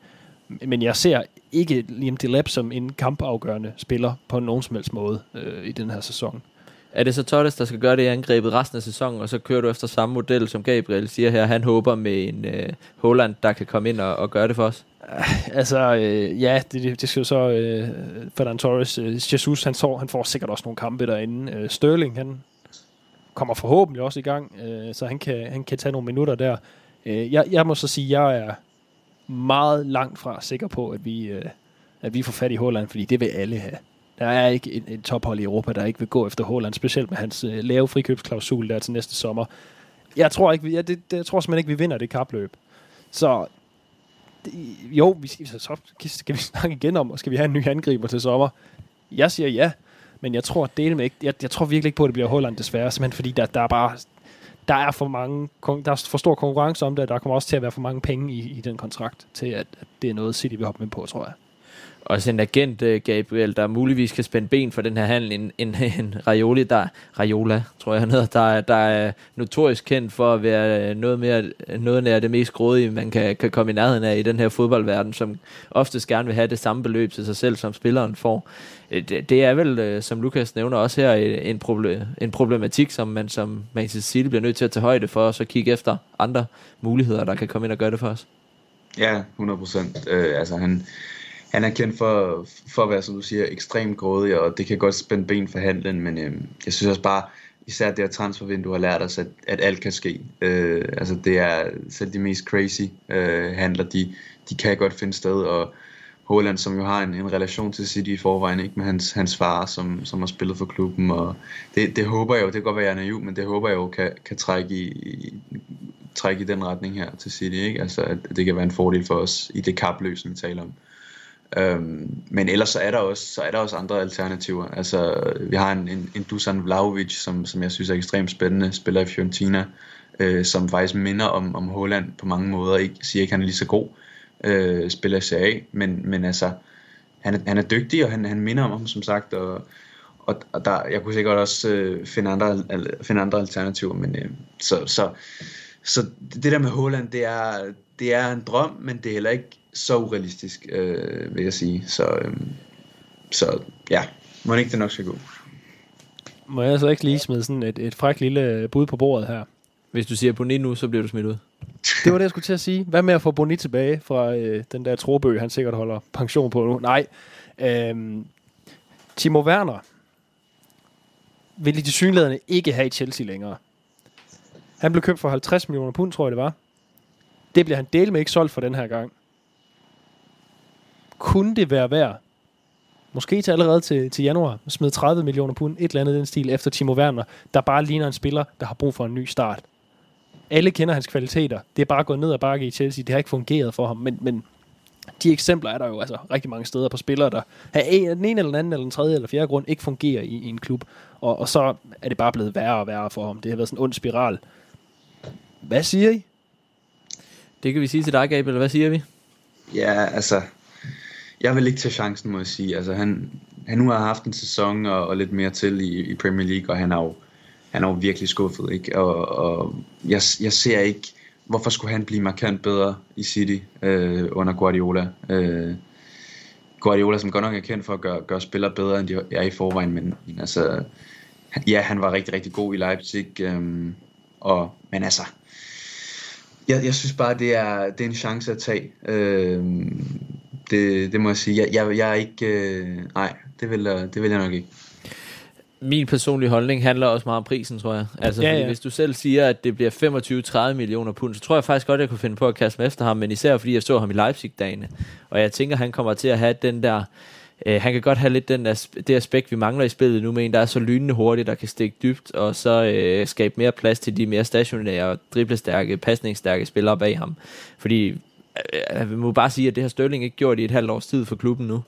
men jeg ser ikke Liam Delap som en kampafgørende spiller på nogen som helst måde øh, i den her sæson. Er det så Torres, der skal gøre det i angrebet resten af sæsonen, og så kører du efter samme model, som Gabriel siger her, han håber med en øh, Holland, der kan komme ind og, og gøre det for os? Ah, altså, øh, ja, det, det, det skal jo så øh, Ferdinand Torres, øh, Jesus, han, så, han får sikkert også nogle kampe derinde. Øh, Sterling, han kommer forhåbentlig også i gang, øh, så han kan, han kan tage nogle minutter der. Øh, jeg, jeg må så sige, jeg er meget langt fra sikker på, at vi, øh, at vi får fat i Holland, fordi det vil alle have. Der er ikke et, et tophold i Europa, der ikke vil gå efter Holland, specielt med hans øh, lave frikøbsklausul der til næste sommer. Jeg tror, ikke, jeg, det, det, jeg tror simpelthen ikke, vi vinder det kapløb. Så det, jo, vi, så, så skal vi snakke igen om, skal vi have en ny angriber til sommer? Jeg siger ja, men jeg tror, det med ikke, jeg, jeg tror virkelig ikke på, at det bliver Holland desværre, simpelthen fordi der, der er bare der er for mange, der er for stor konkurrence om det, og der kommer også til at være for mange penge i, i den kontrakt, til at, at det er noget City vil hoppe med på, tror jeg også en agent, øh, Gabriel, der muligvis kan spænde ben for den her handel. En, en, en Raioli, der, Raiola, tror jeg han hedder, der, der er notorisk kendt for at være øh, noget, mere, noget af det mest grådige, man kan, kan komme i nærheden af i den her fodboldverden, som oftest gerne vil have det samme beløb til sig selv, som spilleren får. Øh, det, det er vel, som Lukas nævner, også her en, proble- en problematik, som man som Manchester City bliver nødt til at tage højde for, og så kigge efter andre muligheder, der kan komme ind og gøre det for os. Ja, 100 procent. Øh, altså han, han er kendt for, for at være, som du siger, ekstremt grådig, og det kan godt spænde ben for handlen, men øh, jeg synes også bare, især det her transfervindue har lært os, at, at alt kan ske. Øh, altså det er selv de mest crazy øh, handler, de, de kan godt finde sted, og, Holland, som jo har en, en relation til City i forvejen, ikke med hans, hans far, som, som har spillet for klubben, og det, det håber jeg jo, det kan godt være, jeg er naiv, men det håber jeg jo kan, kan trække, i, trække i den retning her til City, ikke? Altså, at det kan være en fordel for os i det kapløs, vi taler om. Øhm, men ellers så er der også så er der også andre alternativer. Altså vi har en, en, en Dusan Vlahovic, som, som jeg synes er ekstremt spændende, spiller i Fiorentina, øh, som faktisk minder om, om Holland på mange måder. Ikke siger ikke, han er lige så god, øh, spiller CA, men, men altså, han er, han er dygtig, og han, han minder om ham, som sagt, og, og, og der, jeg kunne sikkert også øh, finde, andre, al, finde andre alternativer, men øh, så, så, så det der med Holland, det er, det er en drøm, men det er heller ikke så urealistisk, øh, vil jeg sige. Så, øh, så ja, må ikke det nok skal gå. Må jeg så ikke lige smide sådan et, et fræk lille bud på bordet her? Hvis du siger Boni nu, så bliver du smidt ud. Det var det, jeg skulle til at sige. Hvad med at få Boni tilbage fra øh, den der trobø, han sikkert holder pension på nu? Nej. Øhm, Timo Werner vil i de synlædende ikke have i Chelsea længere. Han blev købt for 50 millioner pund, tror jeg det var. Det bliver han del med ikke solgt for den her gang. Kunne det være værd måske til allerede til, til januar, smide 30 millioner pund, et eller andet den stil, efter Timo Werner, der bare ligner en spiller, der har brug for en ny start. Alle kender hans kvaliteter. Det er bare gået ned ad bakke i Chelsea. Det har ikke fungeret for ham, men, men de eksempler er der jo altså rigtig mange steder på spillere, der har en, den ene eller den anden, eller den tredje eller fjerde grund ikke fungerer i, i en klub. Og, og så er det bare blevet værre og værre for ham. Det har været sådan en ond spiral. Hvad siger I? Det kan vi sige til dig, Gabriel. Hvad siger vi? Ja, altså, jeg vil ikke tage chancen, må jeg sige. Altså, han, han nu har haft en sæson og, og lidt mere til i, i Premier League, og han er jo, han er jo virkelig skuffet. Ikke? Og, og jeg, jeg ser ikke, hvorfor skulle han blive markant bedre i City øh, under Guardiola. Øh, Guardiola, som godt nok er kendt for at gøre, gøre spillere bedre, end de er i forvejen, men, men altså, ja, han var rigtig, rigtig god i Leipzig, øh, og, men altså, jeg, jeg synes bare, det er, det er en chance at tage. Øh, det, det må jeg sige. Jeg, jeg, jeg er ikke... Øh, nej, det vil, det vil jeg nok ikke. Min personlige holdning handler også meget om prisen, tror jeg. Altså, ja, ja. hvis du selv siger, at det bliver 25-30 millioner pund, så tror jeg faktisk godt, at jeg kunne finde på at kaste mig efter ham, men især fordi jeg så ham i Leipzig-dagene. Og jeg tænker, han kommer til at have den der... Øh, han kan godt have lidt den der, det aspekt, vi mangler i spillet nu, med en, der er så lynende hurtigt, der kan stikke dybt, og så øh, skabe mere plads til de mere stationære, driblestærke, pasningsstærke spillere bag ham. Fordi jeg må bare sige, at det har Sterling ikke gjort i et halvt års tid for klubben nu.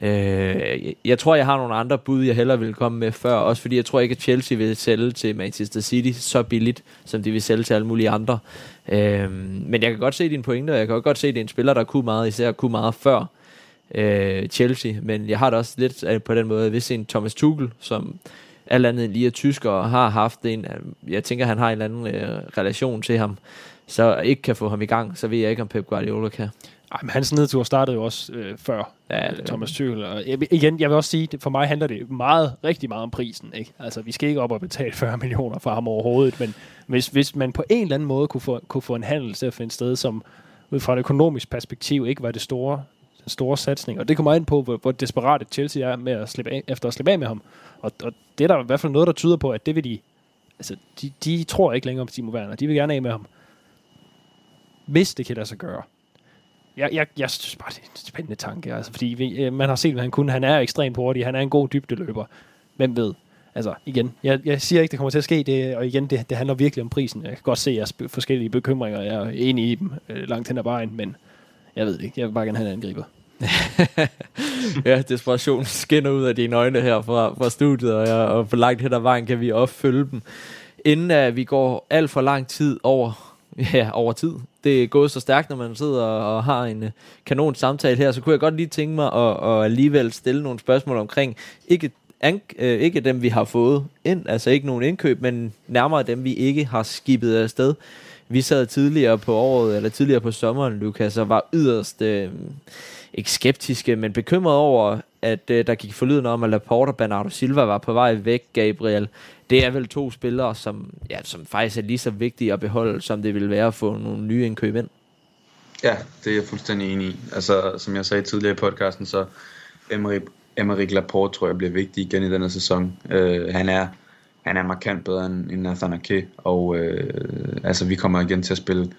Øh, jeg tror, jeg har nogle andre bud, jeg hellere vil komme med før, også fordi jeg tror ikke, at Chelsea vil sælge til Manchester City så billigt, som de vil sælge til alle mulige andre. Øh, men jeg kan godt se dine pointer, jeg kan godt se, at det er en spiller, der kunne meget, især kunne meget før øh, Chelsea, men jeg har det også lidt øh, på den måde, hvis en Thomas Tuchel, som alt andet lige er tysker, og har haft en, øh, jeg tænker, han har en eller anden øh, relation til ham, så ikke kan få ham i gang, så ved jeg ikke, om Pep Guardiola kan. Ej, men hans nedtur startede jo også øh, før ja, det, Thomas Tuchel. Og jeg, igen, jeg vil også sige, at for mig handler det meget, rigtig meget om prisen. Ikke? Altså, vi skal ikke op og betale 40 millioner for ham overhovedet, men hvis, hvis man på en eller anden måde kunne få, kunne få en handel til at finde sted, som ud fra et økonomisk perspektiv ikke var det store, den store satsning. Og det kommer ind på, hvor, hvor desperat Chelsea er med at slippe af, efter at slippe af med ham. Og, og det er der i hvert fald noget, der tyder på, at det vil de... Altså, de, de tror ikke længere på Timo Werner. De vil gerne af med ham hvis det kan lade sig gøre. Jeg, jeg, jeg synes bare, det er en spændende tanke, altså, fordi vi, øh, man har set, hvad han kunne. Han er ekstremt hurtig, han er en god dybdeløber. Hvem ved? Altså, igen, jeg, jeg siger ikke, det kommer til at ske, det, og igen, det, det handler virkelig om prisen. Jeg kan godt se jeres forskellige bekymringer, jeg er enig i dem øh, langt hen ad vejen, men jeg ved det ikke, jeg vil bare gerne have en angriber. ja, desperationen skinner ud af dine øjne her fra, fra studiet, og, jeg, og på langt hen ad vejen kan vi opfølge dem. Inden uh, vi går alt for lang tid over ja, over tid. Det er gået så stærkt, når man sidder og har en øh, kanon samtale her, så kunne jeg godt lige tænke mig at, at alligevel stille nogle spørgsmål omkring, ikke, an, øh, ikke dem vi har fået ind, altså ikke nogen indkøb, men nærmere dem vi ikke har skibet afsted. Vi sad tidligere på året, eller tidligere på sommeren, Lukas, og var yderst, Øh, ikke skeptiske, men bekymret over, at øh, der gik forlyden om, at Laporte og Bernardo Silva var på vej væk, Gabriel det er vel to spillere, som, ja, som faktisk er lige så vigtige at beholde, som det vil være at få nogle nye indkøb ind. Ja, det er jeg fuldstændig enig i. Altså, som jeg sagde tidligere i podcasten, så Emery, Emery Laporte tror jeg bliver vigtig igen i denne sæson. Øh, han er han er markant bedre end, end Nathan Ake, og øh, altså, vi kommer igen til at spille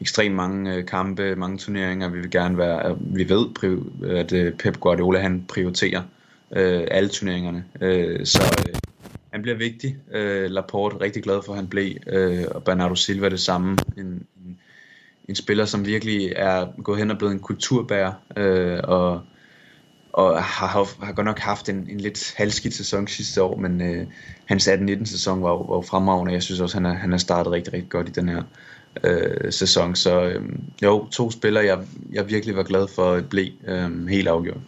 ekstremt mange øh, kampe, mange turneringer. Vi vil gerne være, øh, vi ved, at øh, Pep Guardiola han prioriterer øh, alle turneringerne. Øh, så øh, han bliver vigtig. Øh, Laporte rigtig glad for, at han blev. Øh, og Bernardo Silva det samme. En, en, en spiller, som virkelig er gået hen og blevet en kulturbærer. Øh, og og har, har, har godt nok haft en, en lidt halvskidt sæson sidste år, men øh, hans 18-19 sæson var, var fremragende. Jeg synes også, han har, han har startet rigtig, rigtig godt i den her øh, sæson. Så øh, jo, to spillere, jeg, jeg virkelig var glad for at blive øh, helt afgjort.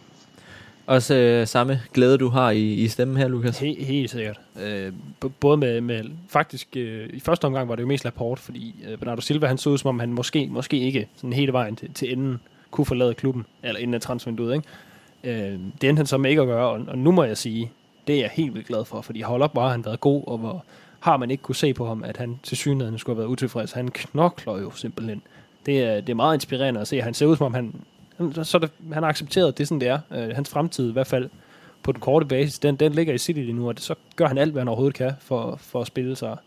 Også øh, samme glæde, du har i, i stemmen her, Lukas? He, helt sikkert. Øh, både med, med faktisk, øh, i første omgang var det jo mest Laporte, fordi øh, Bernardo Silva, han så ud som om, han måske, måske ikke sådan hele vejen til, til enden kunne forlade klubben, eller inden af transfervinduet, ikke? Øh, det endte han så med ikke at gøre, og, og nu må jeg sige, det er jeg helt vildt glad for, fordi hold op, var han været god, og hvor har man ikke kunne se på ham, at han til synligheden skulle have været utilfreds. Han knokler jo simpelthen. Det er, det er meget inspirerende at se. Han ser ud som om, han, så det, han har accepteret, det er sådan, det er. Øh, hans fremtid i hvert fald på den korte basis, den, den ligger i City lige nu, og det, så gør han alt, hvad han overhovedet kan for, for at spille sig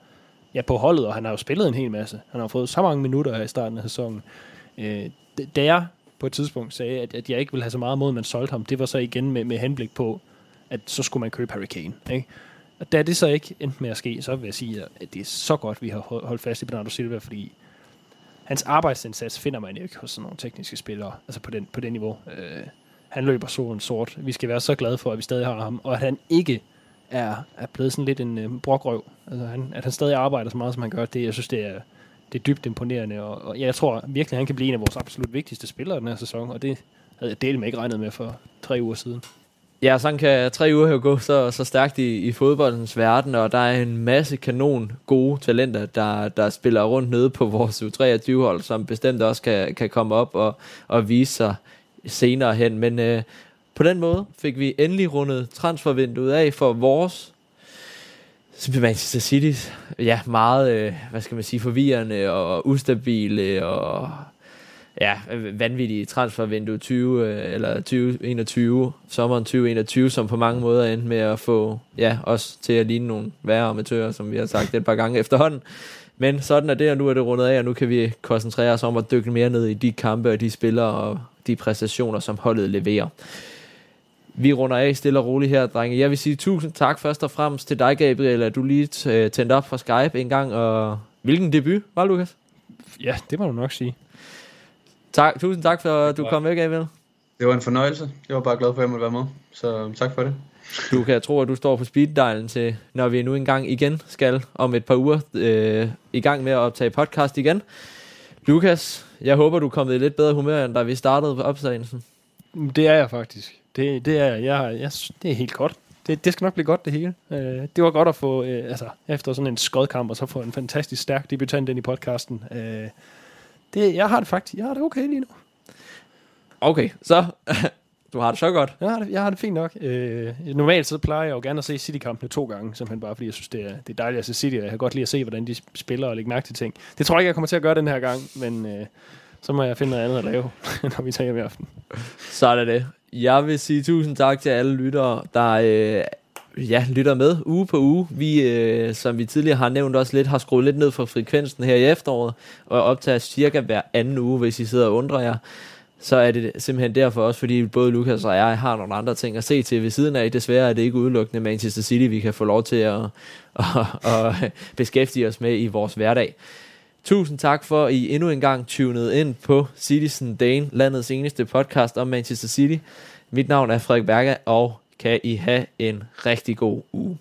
ja, på holdet, og han har jo spillet en hel masse. Han har fået så mange minutter her i starten af sæsonen. Øh, da jeg på et tidspunkt sagde, at, at jeg ikke ville have så meget mod, man solgte ham, det var så igen med, med henblik på, at så skulle man købe Harry Kane. Ikke? Og da det så ikke endte med at ske, så vil jeg sige, at det er så godt, vi har holdt fast i Bernardo Silva, fordi hans arbejdsindsats finder man ikke hos sådan nogle tekniske spillere, altså på den, på den niveau. Øh, han løber solen sort. Vi skal være så glade for, at vi stadig har ham, og at han ikke er, er blevet sådan lidt en øh, brokrøv. Altså han, at han stadig arbejder så meget, som han gør, det, jeg synes, det er, det er dybt imponerende, og, og jeg tror virkelig, at han kan blive en af vores absolut vigtigste spillere den her sæson, og det havde jeg delt med ikke regnet med for tre uger siden. Ja, sådan kan tre uger her gå så, så stærkt i, i fodboldens verden, og der er en masse kanon gode talenter, der, der spiller rundt nede på vores U23-hold, som bestemt også kan, kan komme op og, og vise sig senere hen. Men øh, på den måde fik vi endelig rundet transfervinduet af for vores Manchester City, ja, meget, øh, hvad skal man sige, forvirrende og ustabile og ja, øh, vanvittige transfervindue 20 øh, eller 2021, sommeren 2021, som på mange måder endte med at få ja, os til at ligne nogle værre amatører, som vi har sagt et par gange efterhånden. Men sådan er det, og nu er det rundet af, og nu kan vi koncentrere os om at dykke mere ned i de kampe og de spillere og de præstationer, som holdet leverer. Vi runder af stille og roligt her, drenge. Jeg vil sige tusind tak først og fremmest til dig, Gabriel, at du lige tændte op for Skype en gang. Og hvilken debut var, Lukas? Ja, det må du nok sige. Tak, tusind tak for, at du kom med, Gabriel. Det var en fornøjelse. Jeg var bare glad for, at jeg måtte være med. Så tak for det. Du kan tro, at du står på speeddialen til, når vi nu engang igen skal om et par uger øh, i gang med at optage podcast igen. Lukas, jeg håber, du er kommet i lidt bedre humør, end da vi startede på optagelsen. Det er jeg faktisk. Det, det, er, jeg, jeg, det er helt godt. Det, det skal nok blive godt, det hele. Øh, det var godt at få, øh, altså, efter sådan en skodkamp, og så få en fantastisk stærk debutant ind i podcasten. Øh, det, jeg har det faktisk, jeg har det okay lige nu. Okay, så du har det så godt. Jeg har det, jeg har det fint nok. Øh, normalt så plejer jeg jo gerne at se City-kampene to gange, simpelthen bare fordi jeg synes, det er, det er dejligt at se City, og jeg kan godt lide at se, hvordan de spiller og lægge mærke til ting. Det tror jeg ikke, jeg kommer til at gøre den her gang, men øh, så må jeg finde noget andet at lave, når vi tager hjem i aften. Så er det det. Jeg vil sige tusind tak til alle lyttere, der øh, ja, lytter med uge på uge. Vi, øh, som vi tidligere har nævnt også lidt, har skruet lidt ned for frekvensen her i efteråret, og optager cirka hver anden uge, hvis I sidder og undrer jer. Så er det simpelthen derfor også, fordi både Lukas og jeg har nogle andre ting at se til ved siden af. Desværre er det ikke udelukkende Manchester City, vi kan få lov til at, at, at beskæftige os med i vores hverdag. Tusind tak for, at I endnu en gang tunede ind på Citizen Dane, landets eneste podcast om Manchester City. Mit navn er Frederik Berger, og kan I have en rigtig god uge.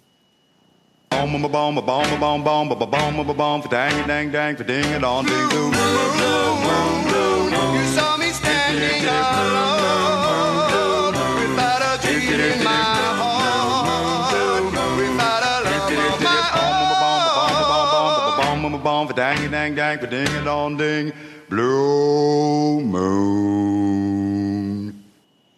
bomb for dang dang dang for ding a dong ding blue